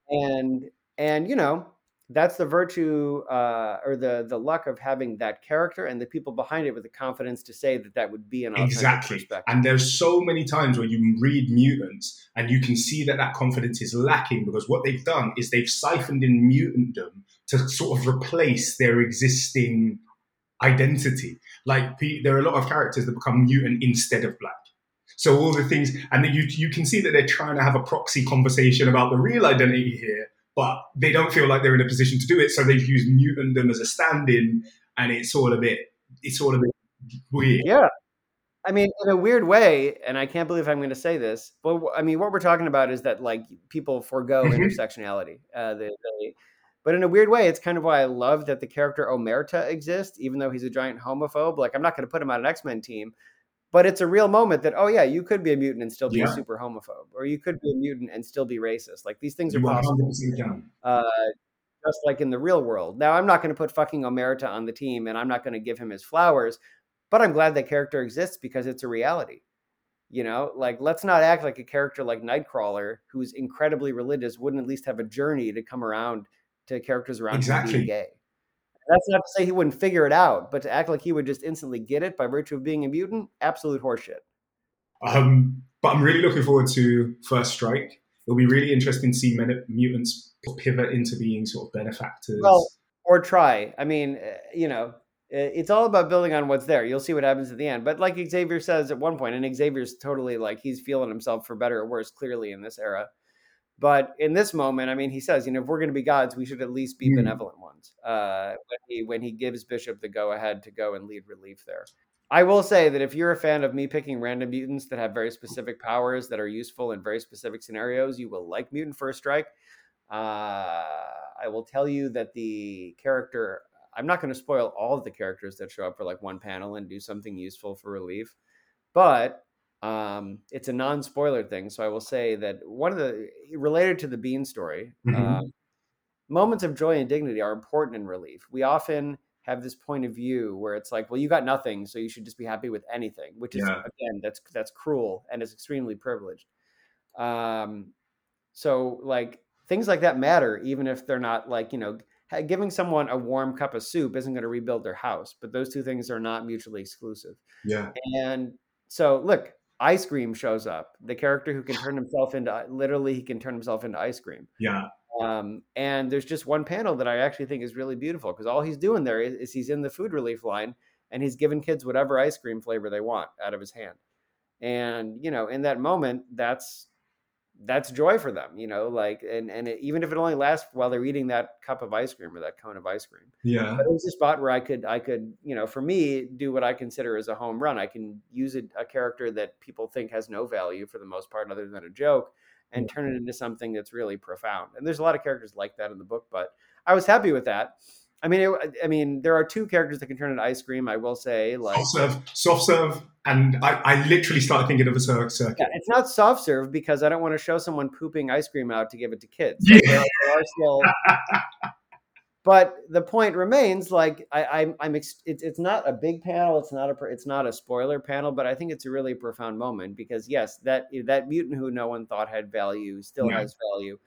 and and you know that's the virtue uh, or the the luck of having that character and the people behind it with the confidence to say that that would be an Exactly. And there's so many times where you read mutants and you can see that that confidence is lacking because what they've done is they've siphoned in mutantdom to sort of replace their existing identity. Like there are a lot of characters that become mutant instead of black. So all the things, and then you you can see that they're trying to have a proxy conversation about the real identity here, but they don't feel like they're in a position to do it. So they've used mutantdom as a stand-in, and it's all a bit it's all a bit weird. Yeah. I mean, in a weird way, and I can't believe I'm going to say this, but I mean, what we're talking about is that like people forego Mhm. intersectionality. Uh, they, they, but in a weird way, it's kind of why I love that the character Omerta exists, even though he's a giant homophobe. Like, I'm not going to put him on an X Men team, but it's a real moment that, oh yeah, you could be a mutant and still be Yeah. a super homophobe, or you could be a mutant and still be racist. Like these things are You possible uh, just like in the real world. Now, I'm not going to put fucking Omerta on the team, and I'm not going to give him his flowers, but I'm glad that character exists because it's a reality. You know, like let's not act like a character like Nightcrawler, who's incredibly religious, wouldn't at least have a journey to come around to characters around Exactly. being gay. That's not to say he wouldn't figure it out, but to act like he would just instantly get it by virtue of being a mutant, absolute horseshit. Um, but I'm really looking forward to First Strike. It'll be really interesting to see mutants pivot into being sort of benefactors. Well, or try. I mean, uh, you know, it's all about building on what's there. You'll see what happens at the end. But like Xavier says at one point, and Xavier's totally like he's feeling himself for better or worse, clearly in this era. But in this moment, I mean, he says, you know, if we're going to be gods, we should at least be Hmm. benevolent ones. Uh, when he when he gives Bishop the go ahead to go and lead relief there. I will say that if you're a fan of me picking random mutants that have very specific powers that are useful in very specific scenarios, you will like Mutant First Strike. Uh, I will tell you that the character, I'm not going to spoil all of the characters that show up for like one panel and do something useful for relief, but um, it's a non spoiler thing. So I will say that one of the, related to the Bean story, Mhm. um, moments of joy and dignity are important in relief. We often have this point of view where it's like, well, you got nothing, so you should just be happy with anything, which is Yeah. again, that's that's cruel and is extremely privileged. Um, so like things like that matter, even if they're not like you know, giving someone a warm cup of soup isn't going to rebuild their house, but those two things are not mutually exclusive. yeah, And so, look, ice cream shows up. The character who can [SIGHS] turn himself into literally, he can turn himself into ice cream. yeah, Um, and there's just one panel that I actually think is really beautiful because all he's doing there is, is he's in the food relief line and he's giving kids whatever ice cream flavor they want out of his hand. And you know, in that moment, that's that's joy for them. You know, like and and it, even if it only lasts while they're eating that cup of ice cream or that cone of ice cream yeah, but it was a spot where I could, I could, you know, for me, do what I consider as a home run. I can use a, a character that people think has no value for the most part, other than a joke, and turn it into something that's really profound. And there's a lot of characters like that in the book, but I was happy with that. I mean, it, I mean, there are two characters that can turn into ice cream. I will say, like, soft serve, soft serve, and I, I literally started thinking of a cir- circuit. yeah, it's not soft serve because I don't want to show someone pooping ice cream out to give it to kids. Yeah. There, still, [LAUGHS] but the point remains like I, I'm, I'm ex- it's, it's not a big panel. It's not a, it's not a spoiler panel, but I think it's a really profound moment because yes, that that mutant who no one thought had value still Yeah. has value,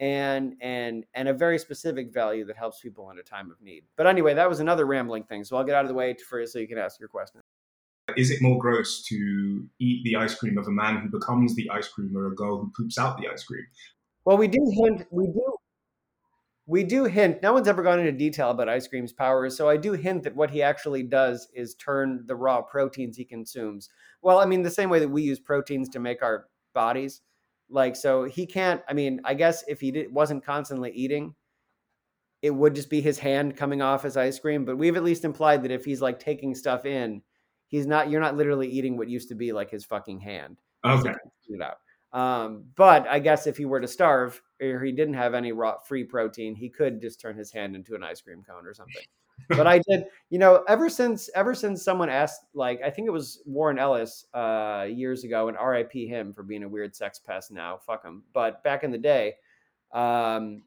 and and and a very specific value that helps people in a time of need. But anyway, that was another rambling thing, so I'll get out of the way for so you can ask your question. Is it more gross to eat the ice cream of a man who becomes the ice cream or a girl who poops out the ice cream? Well, we do hint. We do. We do hint. No one's ever gone into detail about ice cream's powers, so I do hint that what he actually does is turn the raw proteins he consumes. Well, I mean, the same way that we use proteins to make our bodies. Like, so he can't. I mean, I guess if he did, wasn't constantly eating, it would just be his hand coming off as ice cream. But we've at least implied that if he's like taking stuff in, he's not. You're not literally eating what used to be like his fucking hand. Okay. It out. Um, but I guess if he were to starve or he didn't have any raw free protein, he could just turn his hand into an ice cream cone or something. But I [LAUGHS] did, you know, ever since ever since someone asked, like I think it was Warren Ellis uh, years ago, and R.I.P. him for being a weird sex pest. Now, fuck him. But back in the day, um,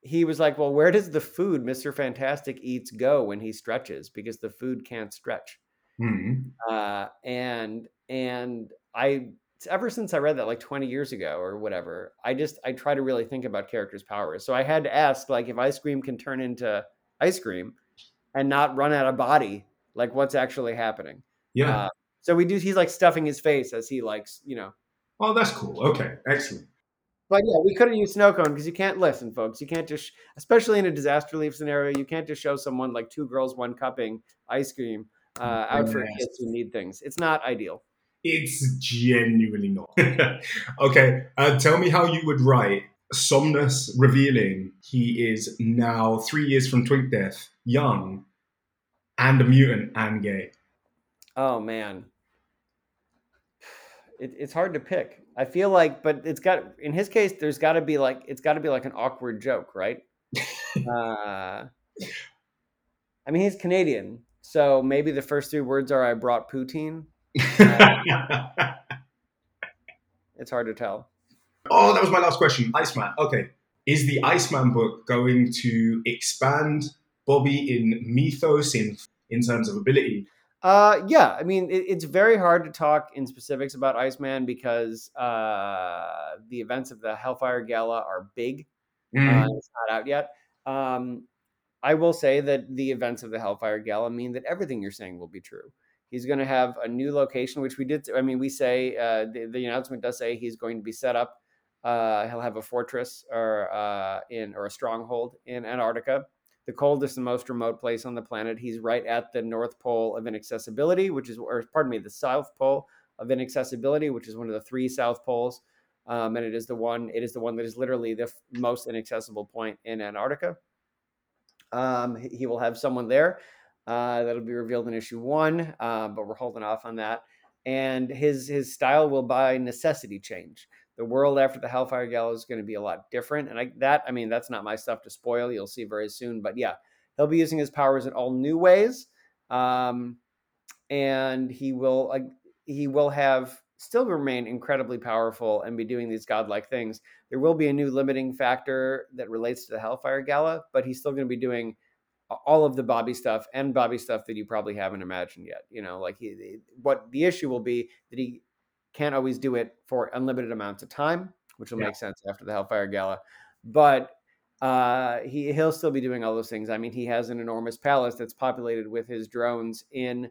he was like, "Well, where does the food Mister Fantastic eats go when he stretches? Because the food can't stretch." Mhm. Uh, and and I ever since I read that like 20 years ago or whatever, I just I try to really think about characters' powers. So I had to ask, like, if ice cream can turn into ice cream and not run out of body, like what's actually happening? Yeah. Uh, so we do. He's like stuffing his face as he likes, you know. oh, that's cool. Okay. Excellent. But yeah, we could have used snow cone because you can't listen, folks. You can't just, especially in a disaster relief scenario, you can't just show someone like two girls, one cupping ice cream uh, out for kids who need things. It's not ideal. It's genuinely not. [LAUGHS] okay. Uh, tell me how you would write Somnus revealing he is now three years from Twink Death, young, and a mutant and gay. Oh man, it, it's hard to pick. I feel like, but it's got in his case, there's got to be like it's got to be like an awkward joke, right? [LAUGHS] uh, I mean, he's Canadian, so maybe the first three words are "I brought poutine." [LAUGHS] It's hard to tell. Oh, that was my last question. Iceman. Okay. Is the Iceman book going to expand Bobby in mythos in in terms of ability? Uh, yeah, I mean, it, it's very hard to talk in specifics about Iceman because uh, the events of the Hellfire Gala are big. Mm. Uh, it's not out yet. Um, I will say that the events of the Hellfire Gala mean that everything you're saying will be true. He's going to have a new location, which we did. I mean, we say uh, the, the announcement does say he's going to be set up. Uh, he'll have a fortress or uh, in or a stronghold in Antarctica, the coldest and most remote place on the planet. He's right at the North Pole of inaccessibility, which is, or pardon me, the South Pole of inaccessibility, which is one of the three South Poles, um, and it is the one. It is the one that is literally the f- most inaccessible point in Antarctica. Um, he, will have someone there. Uh, that'll be revealed in issue one, uh, but we're holding off on that. And his his style will by necessity change. The world after the Hellfire Gala is going to be a lot different, and I, that I mean that's not my stuff to spoil. You'll see very soon. But yeah, he'll be using his powers in all new ways, um, and he will uh, he will have still remain incredibly powerful and be doing these godlike things. There will be a new limiting factor that relates to the Hellfire Gala, but he's still going to be doing all of the Bobby stuff and Bobby stuff that you probably haven't imagined yet. You know, like he, what the issue will be that he can't always do it for unlimited amounts of time, which will Yeah. make sense after the Hellfire Gala. But uh, he he'll still be doing all those things. I mean, he has an enormous palace that's populated with his drones in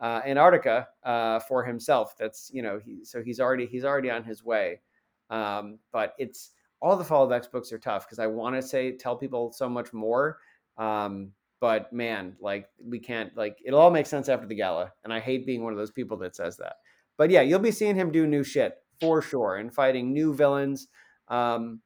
uh, Antarctica uh, for himself. That's you know, he, so he's already he's already on his way. Um, but it's all the Fall of X books are tough because I want to say tell people so much more. Um, but man, like we can't like it'll all make sense after the gala, and I hate being one of those people that says that. But yeah, you'll be seeing him do new shit for sure and fighting new villains. Um,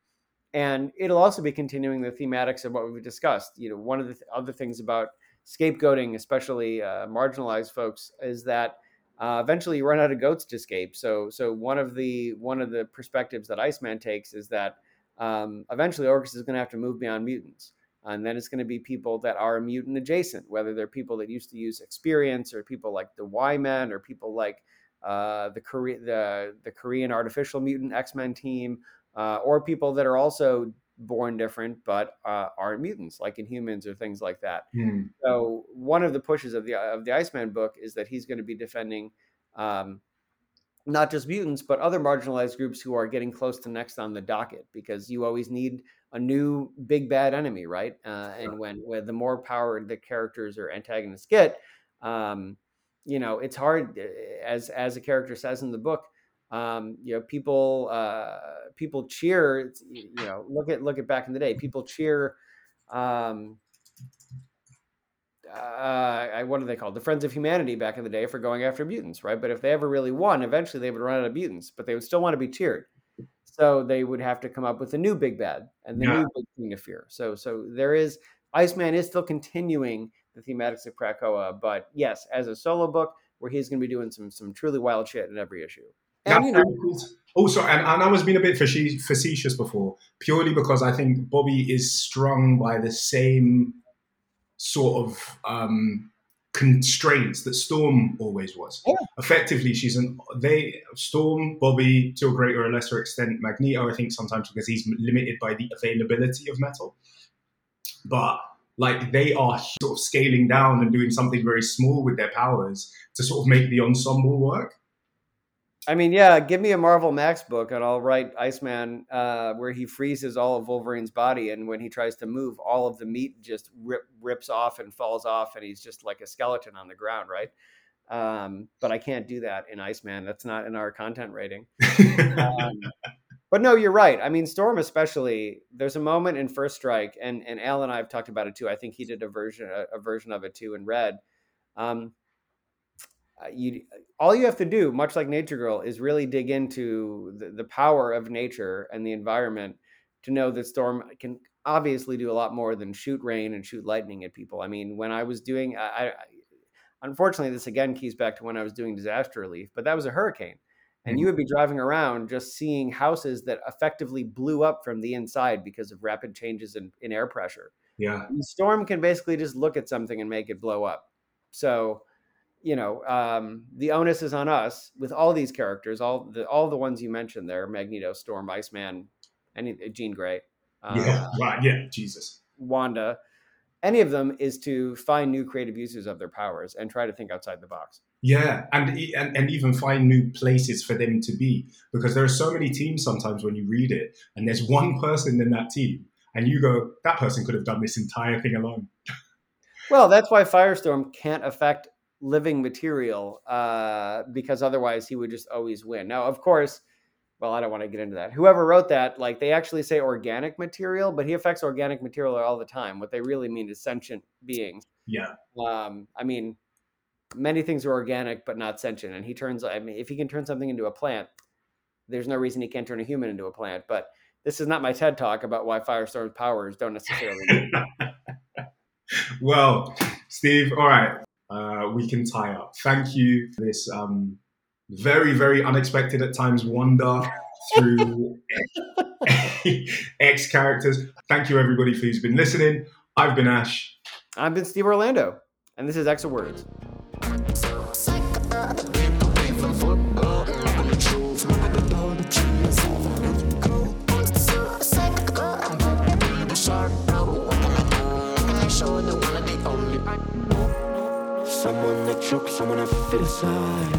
and it'll also be continuing the thematics of what we've discussed. You know, one of the th- other things about scapegoating, especially uh, marginalized folks, is that uh, eventually you run out of goats to scape. So, so one of the one of the perspectives that Iceman takes is that um, eventually Orchis is going to have to move beyond mutants, and then it's going to be people that are mutant adjacent, whether they're people that used to use experience, or people like the Y Men, or people like uh, the Korean the the Korean artificial mutant X Men team, uh, or people that are also born different but uh, aren't mutants, like Inhumans or things like that. Hmm. So one of the pushes of the of the Iceman book is that he's going to be defending um, not just mutants but other marginalized groups who are getting close to next on the docket because you always need a new big bad enemy, right? Uh, and when when the more power the characters or antagonists get, um, you know, it's hard uh, as as a character says in the book. Um, you know, people uh, people cheer. You know, look at look at back in the day. People cheer. Um, uh, I, what are they called? The Friends of Humanity back in the day for going after mutants, right? But if they ever really won, eventually they would run out of mutants, but they would still want to be cheered. So they would have to come up with a new big bad and the Yeah. new big thing to fear. So so there is Iceman is still continuing the thematics of Krakoa. But yes, as a solo book, where he's going to be doing some some truly wild shit in every issue. And That's you know, cool. Also, and, and I was being a bit facetious before, purely because I think Bobby is strung by the same sort of um, constraints that Storm always was. Yeah. Effectively, she's an they Storm, Bobby to a greater or lesser extent, Magneto. I think sometimes because he's limited by the availability of metal, but like they are sort of scaling down and doing something very small with their powers to sort of make the ensemble work. I mean, yeah, give me a Marvel Max book and I'll write Iceman uh, where he freezes all of Wolverine's body, and when he tries to move, all of the meat just rip, rips off and falls off, and he's just like a skeleton on the ground, right? Um, but I can't do that in Iceman. That's not in our content rating. [LAUGHS] Um, but no, you're right. I mean, Storm especially. There's a moment in First Strike, and and Al and I have talked about it too. I think he did a version a, a version of it too in Red. Um, uh, you all you have to do, much like Nature Girl, is really dig into the, the power of nature and the environment to know that Storm can obviously do a lot more than shoot rain and shoot lightning at people. I mean, when I was doing, I, I unfortunately this again keys back to when I was doing disaster relief, but that was a hurricane. And you would be driving around just seeing houses that effectively blew up from the inside because of rapid changes in, in air pressure. yeah. And the storm can basically just look at something and make it blow up. So, you know, um, the onus is on us with all these characters, all the all the ones you mentioned there: Magneto, Storm, Iceman, any Jean Grey, uh, Yeah, right. Yeah, Jesus. Wanda. Any of them is to find new creative uses of their powers and try to think outside the box. Yeah, and, and and even find new places for them to be because there are so many teams sometimes when you read it, and there's one person in that team, and you go, that person could have done this entire thing alone. [LAUGHS] Well, that's why Firestorm can't affect living material uh, because otherwise he would just always win. Now, of course, well, I don't want to get into that. Whoever wrote that, like they actually say organic material, but he affects organic material all the time. What they really mean is sentient beings. Yeah, Um, I mean, many things are organic but not sentient, and he turns. I mean, if he can turn something into a plant, there's no reason he can't turn a human into a plant. But this is not my TED talk about why Firestorm's powers don't necessarily. [LAUGHS] well, Steve, all right, uh, we can tie up. Thank you for this um, very, very unexpected at times wonder through [LAUGHS] X characters. Thank you, everybody, for who's been listening. I've been Ash. I've been Steve Orlando, and this is X of Words. Someone that fit aside.